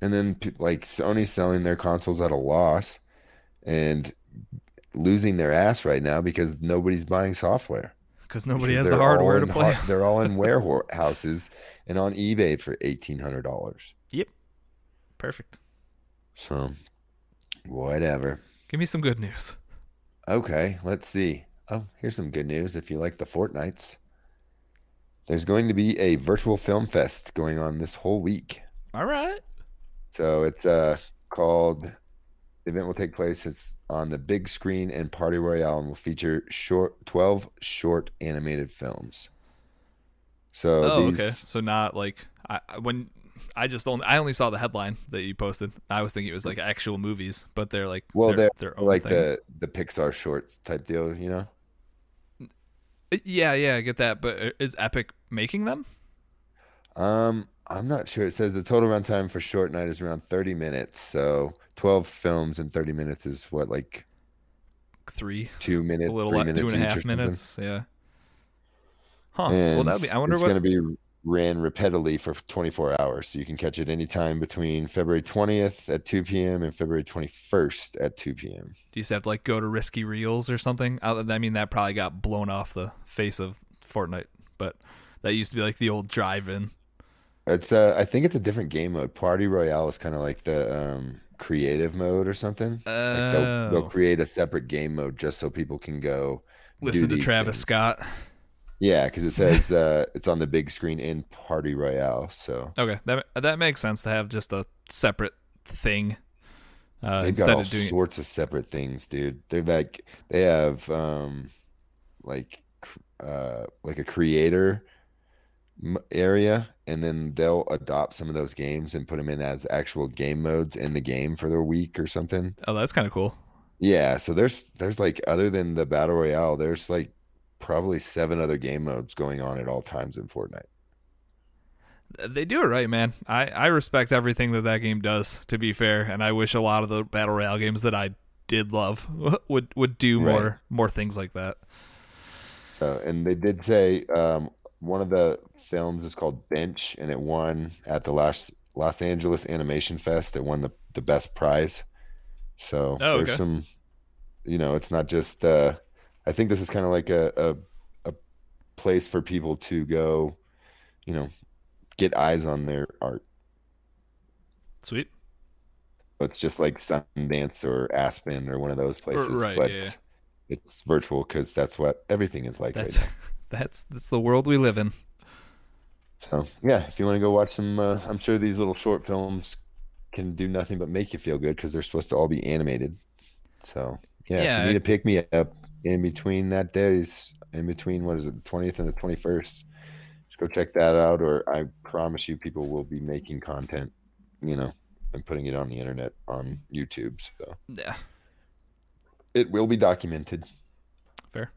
And then like Sony's selling their consoles at a loss, and losing their ass right now because nobody's buying software. Because nobody Because has the hardware to play. har- they're all in <laughs> warehouses and on eBay for eighteen hundred dollars. Yep. Perfect. So, whatever. Give me some good news. Okay, let's see. Oh, here's some good news if you like the Fortnites. There's going to be a virtual film fest going on this whole week. All right. So it's uh called the event will take place it's on the big screen and Party Royale and will feature short 12 short animated films. So Oh, these okay. So not like I when I just only I only saw the headline that you posted. I was thinking it was like actual movies, but they're like well they're, they're, like things. the the Pixar shorts type deal, you know? Uh, Yeah, yeah, I get that. But uh, is Epic making them? Um, I'm not sure. It says the total runtime for Short Nite is around 30 minutes. So 12 films in 30 minutes is what, like Three, two minutes, a little three two minutes and a half minutes. Yeah. Huh. And well, that'd be. I wonder what. it's what. going to be ran repeatedly for 24 hours. So you can catch it anytime between February 20th at 2 p.m. and February 21st at 2 p.m. Do you have to like go to Risky Reels or something? I, mean, that probably got blown off the face of Fortnite, but that used to be like the old drive-in. It's uh, I think it's a different game mode. Party Royale is kind of like the um, creative mode or something. Like they'll, they'll Oh. create a separate game mode just so people can go Listen to Travis things. Scott. Yeah, because it says <laughs> uh, it's on the big screen in Party Royale. So Okay, that that makes sense to have just a separate thing uh, they've got all sorts of separate things, dude. They're like they have um, like uh, like a creator area, and then they'll adopt some of those games and put them in as actual game modes in the game for the week or something. Oh, that's kind of cool. Yeah, so there's there's like other than the battle royale, there's like probably seven other game modes going on at all times in Fortnite. They do it right, man. I, I respect everything that that game does. To be fair, and I wish a lot of the battle royale games that I did love <laughs> would would do Right. more more things like that. So, and they did say um, one of the films is called Bench, and it won at the Los Los Angeles Animation Fest. It won the the best prize. So Oh, there's okay. some, you know, it's not just. Uh, I think this is kind of like a, a a place for people to go, you know, get eyes on their art. Sweet. It's just like Sundance or Aspen or one of those places, right, but yeah, yeah. it's virtual because that's what everything is like That's right <laughs> that's that's the world we live in. So yeah, if you want to go watch some, uh, I'm sure these little short films can do nothing but make you feel good because they're supposed to all be animated. So yeah, Yeah, if you need to pick me up in between that days, in between what is it, the twentieth and the twenty first, just go check that out. Or I promise you, people will be making content, you know, and putting it on the internet on YouTube. So Yeah. it will be documented. Fair.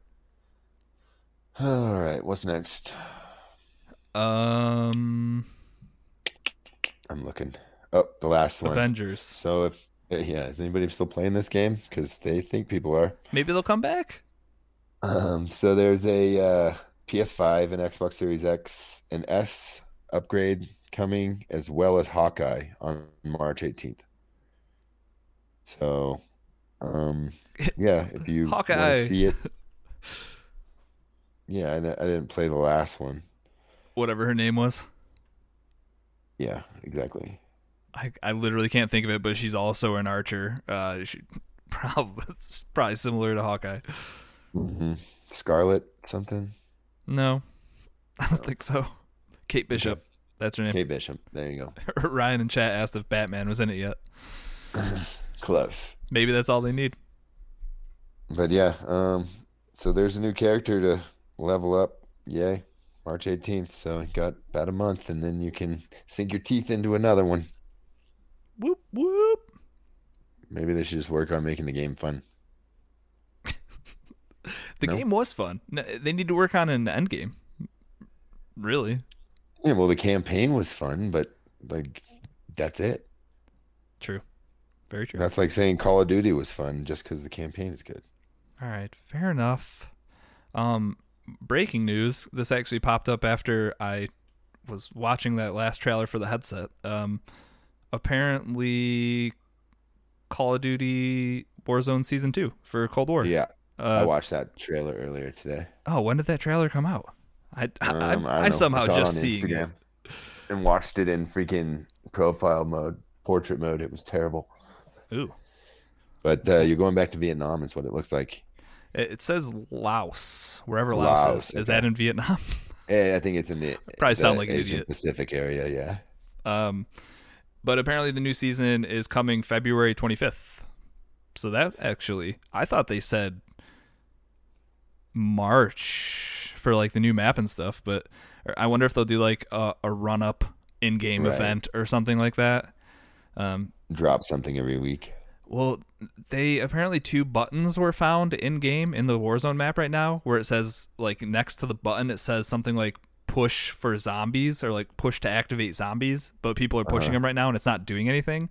All right, what's next? Um I'm looking. Oh, the last one. Avengers. So if yeah, is anybody still playing this game? Because they think people are. Maybe they'll come back? Um, so there's a uh, PS5 and Xbox Series X and S upgrade coming, as well as Hawkeye on March 18th. So, um, <laughs> yeah, if you want Hawkeye. to see it, <laughs> yeah, I, I didn't play the last one. Whatever her name was. Yeah, exactly. I, I literally can't think of it, but she's also an archer. Uh, she <laughs> probably probably similar to Hawkeye. hmm Scarlet something. No, <laughs> I don't think so. Kate Bishop, that's her name. Kate Bishop. There you go. <laughs> Ryan and chat asked if Batman was in it yet. Close. Maybe that's all they need. But yeah, um, so there's a new character to level up. Yay. March 18th. So you got about a month, and then you can sink your teeth into another one. Whoop whoop. Maybe they should just work on making the game fun. <laughs> The No. game was fun. No, they need to work on an end game. Really? Yeah, well, the campaign was fun, but like that's it. True. Very true. That's like saying Call of Duty was fun just because the campaign is good. All right, fair enough. Um, breaking news. This actually popped up after I was watching that last trailer for the headset. Um, apparently, Call of Duty Warzone Season Two for Cold War. Yeah, I Uh, watched that trailer earlier today. oh, when did that trailer come out? I I, um, I, I, I somehow I just seeing Instagram. it. and watched it in freaking profile mode, portrait mode. It was terrible. Ooh, But uh, you're going back to Vietnam, is what it looks like. it, says Laos, wherever Laos, Laos, is. Is that in Vietnam? Eh, I think it's in the <laughs> Probably the sound like an Asian idiot. Pacific area. Yeah. Um, but apparently the new season is coming February 25th. So that's actually I thought they said March for like the new map and stuff, but I wonder if they'll do like a, a run up in game Right. event or something like that. Um, Drop something every week. well, they apparently two buttons were found in game in the Warzone map right now, where it says like next to the button it says something like push for zombies or like push to activate zombies, but people are pushing Uh-huh. them right now and it's not doing anything.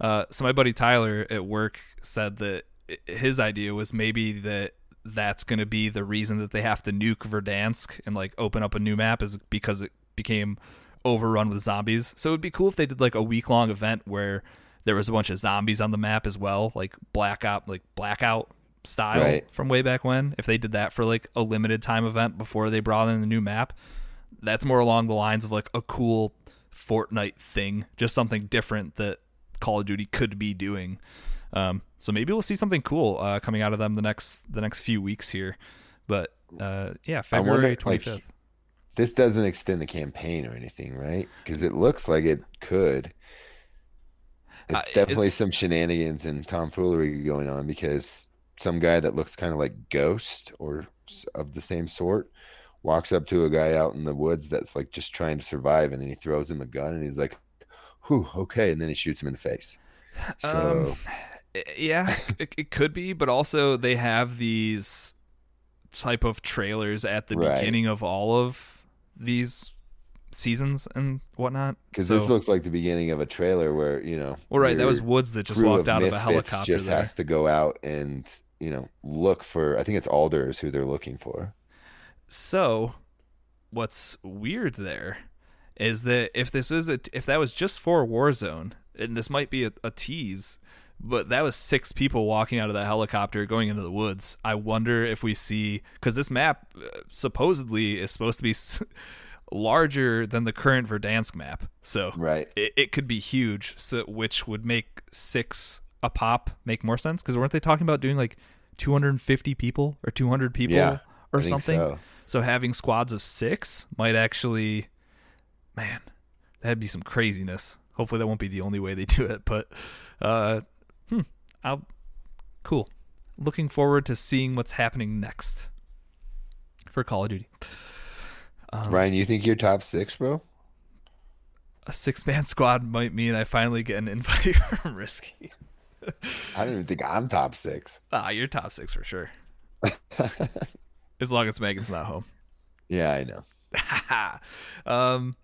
Uh, so my buddy Tyler at work said that his idea was maybe that that's going to be the reason that they have to nuke Verdansk and like open up a new map is because it became overrun with zombies. So it would be cool if they did like a week long event where there was a bunch of zombies on the map as well, like blackout, like blackout style Right. from way back when. If they did that for like a limited time event before they brought in the new map, that's more along the lines of like a cool Fortnite thing, just something different that Call of Duty could be doing. Um, so maybe we'll see something cool uh, coming out of them the next the next few weeks here. But uh, yeah, February like, twenty fifth. This doesn't extend the campaign or anything, right? Because it looks like it could. It's Uh, definitely it's- some shenanigans and tomfoolery going on because some guy that looks kind of like Ghost or of the same sort walks up to a guy out in the woods that's like just trying to survive, and then he throws him a gun, and he's like, "Whew, okay," and then he shoots him in the face. So Um, yeah, <laughs> it, it could be, but also they have these type of trailers at the Right. beginning of all of these seasons and whatnot. because So- this looks like the beginning of a trailer where you know, well, right, that was Woods that just walked of out of a helicopter Just there. has to go out and you know look for. I think it's Adler's who they're looking for. So, what's weird there is that if this is a, if that was just for Warzone, and this might be a, a tease, but that was six people walking out of that helicopter going into the woods. I wonder if we see because this map uh, supposedly is supposed to be s- <laughs> larger than the current Verdansk map, so Right. it, it could be huge. So which would make six a pop make more sense because weren't they talking about doing like 250 people or 200 people Yeah, or I something? so. So having squads of six might actually, man, that'd be some craziness. Hopefully that won't be the only way they do it, but uh, hmm, I'll cool. Looking forward to seeing what's happening next for Call of Duty. Um, Ryan, you think you're top six, bro? A six man <laughs> squad might mean I finally get an <laughs> invite from Risky. I don't even think I'm top six. Ah, you're top six for sure. <laughs> as long as Megan's not home. Yeah, I know. <laughs> um.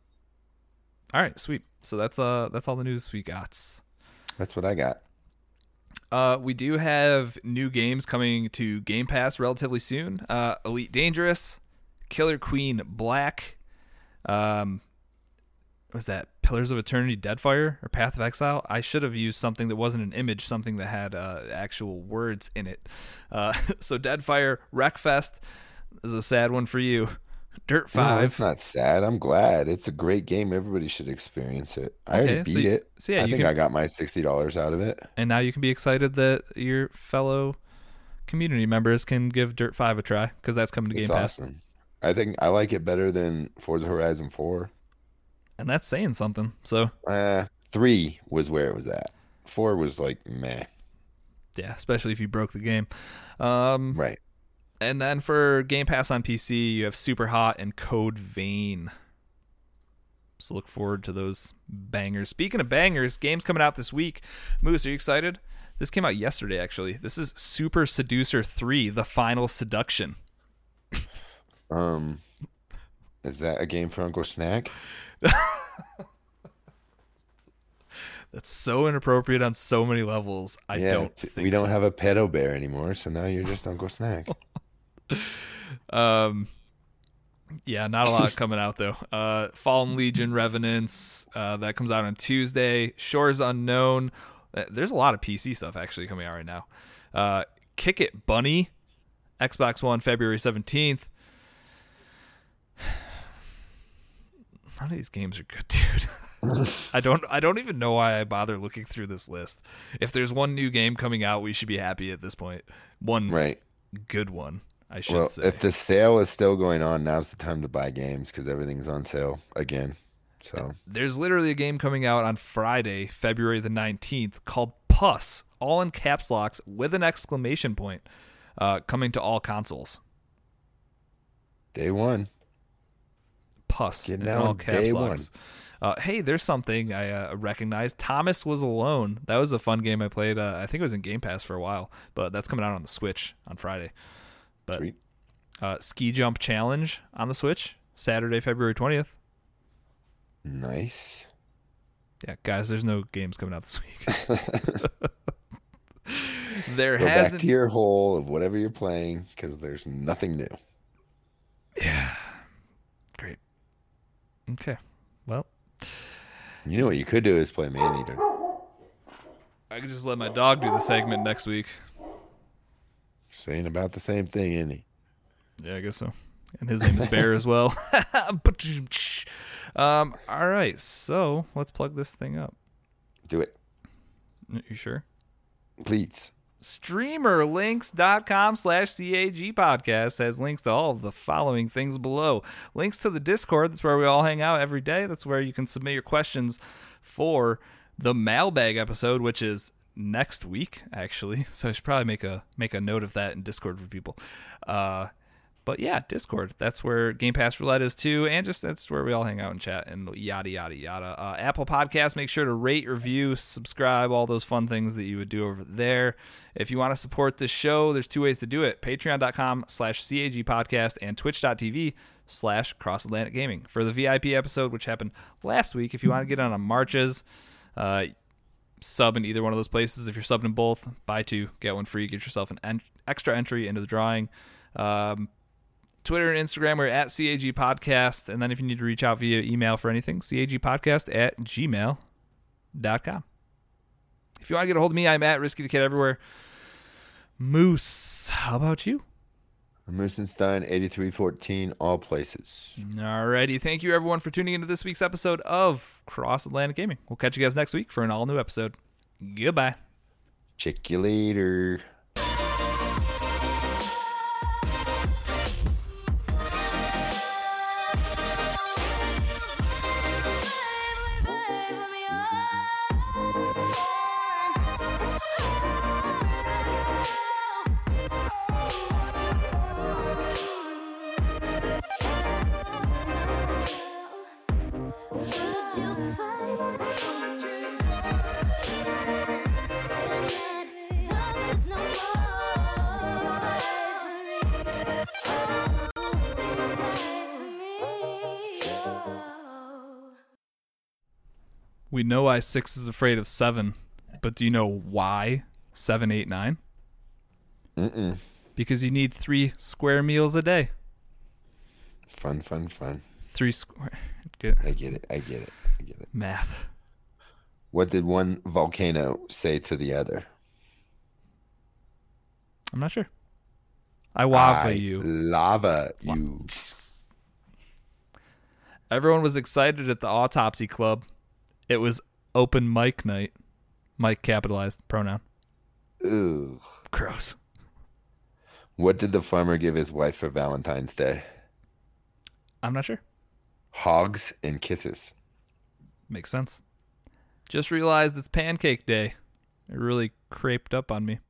All right, sweet. So that's uh that's all the news we got. That's what I got. Uh, we do have new games coming to Game Pass relatively soon. Uh, Elite Dangerous, Killer Queen Black, um, was that Pillars of Eternity Deadfire or Path of Exile? I should have used something that wasn't an image, something that had uh, actual words in it. Uh, <laughs> so Deadfire, Wreckfest is a sad one for you. Dirt No, Five. it's not sad. I'm glad. It's a great game. Everybody should experience it. I Okay, already so beat you- it. so yeah, I think can- I got my sixty dollars out of it. and now you can be excited that your fellow community members can give Dirt 5 a try because that's coming to It's Game Pass. awesome. I think I like it better than Forza Horizon Four. And that's saying something. So, Uh, three was where it was at. Four was like meh. yeah, especially if you broke the game. Um, Right. and then for Game Pass on PC, you have Superhot and Code Vein. So look forward to those bangers. Speaking of bangers, games coming out this week. Moose, are you excited? This came out yesterday, actually. This is Super Seducer 3, The Final Seduction. Um, is that a game for Uncle Snack? <laughs> That's so inappropriate on so many levels. I yeah, don't we don't so. have a pedo bear anymore, so now you're just Uncle Snack. <laughs> Um, yeah, not a lot <laughs> coming out though. Uh, Fallen Legion, Revenants, uh, that comes out on Tuesday. Shores Unknown. Uh, There's a lot of PC stuff actually coming out right now. Uh, Kick It Bunny, Xbox One, February seventeenth. None of these games are good, <laughs> dude. I don't. I don't even know why I bother looking through this list. If there's one new game coming out, we should be happy at this point. One right. good one, I should Well, say. if the sale is still going on, now's the time to buy games because everything's on sale again. So There's literally a game coming out on Friday, February the 19th called Puss, all in caps locks with an exclamation point, uh, coming to all consoles. day one. Puss Getting in all caps locks. Uh, hey, there's something I uh, recognized. Thomas was alone. That was a fun game I played. Uh, I think it was in Game Pass for a while, but that's coming out on the Switch on Friday. But Sweet. uh, Ski Jump Challenge on the Switch, Saturday, February 20th. Nice. Yeah, guys, there's no games coming out this week. <laughs> <laughs> there Go back to your hole of whatever you're playing because there's nothing new. Great. Okay. Well, You know what you could do is play Maneater. I could just let my dog do the segment next week. Saying about the same thing, isn't he? Yeah, I guess so. And his name is Bear as well. <laughs> <laughs> um, all right, so let's plug this thing up. Do it, You sure? please. streamerlinks.com slash CAG podcast has links to all of the following things below. Links to the Discord, that's where we all hang out every day. That's where you can submit your questions for the mailbag episode, which is next week, actually. <laughs> So I should probably make a make a note of that in Discord for people. Uh but yeah, Discord. That's where Game Pass Roulette is too, and just that's where we all hang out and chat and yada yada yada. Uh, Apple Podcast. Make sure to rate, review, subscribe, all those fun things that you would do over there. If you want to support this show, there's two ways to do it: Patreon.com/slash CAG Podcast and Twitch.tv slash Cross Atlantic Gaming for the VIP episode, which happened last week. If you want to get on a marches, uh, sub in either one of those places. If you're subbing in both, buy two, get one free. Get yourself an en- extra entry into the drawing. Um, Twitter and Instagram, we're at CAG Podcast. And then if you need to reach out via email for anything, CAG Podcast at gmail.com. If you want to get a hold of me, I'm at Risky the Kid everywhere. Moose, how about you? Moosenstein, 8314, all places. Alrighty. Thank you, everyone, for tuning into this week's episode of Cross Atlantic Gaming. We'll catch you guys next week for an all new episode. Goodbye. Check you later. Know why six is afraid of seven, but do you know why seven, eight, nine? Mm-mm. Because you need three square meals a day. Fun, fun, fun. Three square. Good I get it. I get it. I get it. math. What did one volcano say to the other? I'm not sure. I waffle I you. Lava you. Everyone was excited at the autopsy club. It was open mic night. Mike capitalized pronoun. Ugh. Gross. What did the farmer give his wife for Valentine's Day? I'm not sure. Hogs and kisses. Makes sense. Just realized it's pancake day. It really craped up on me.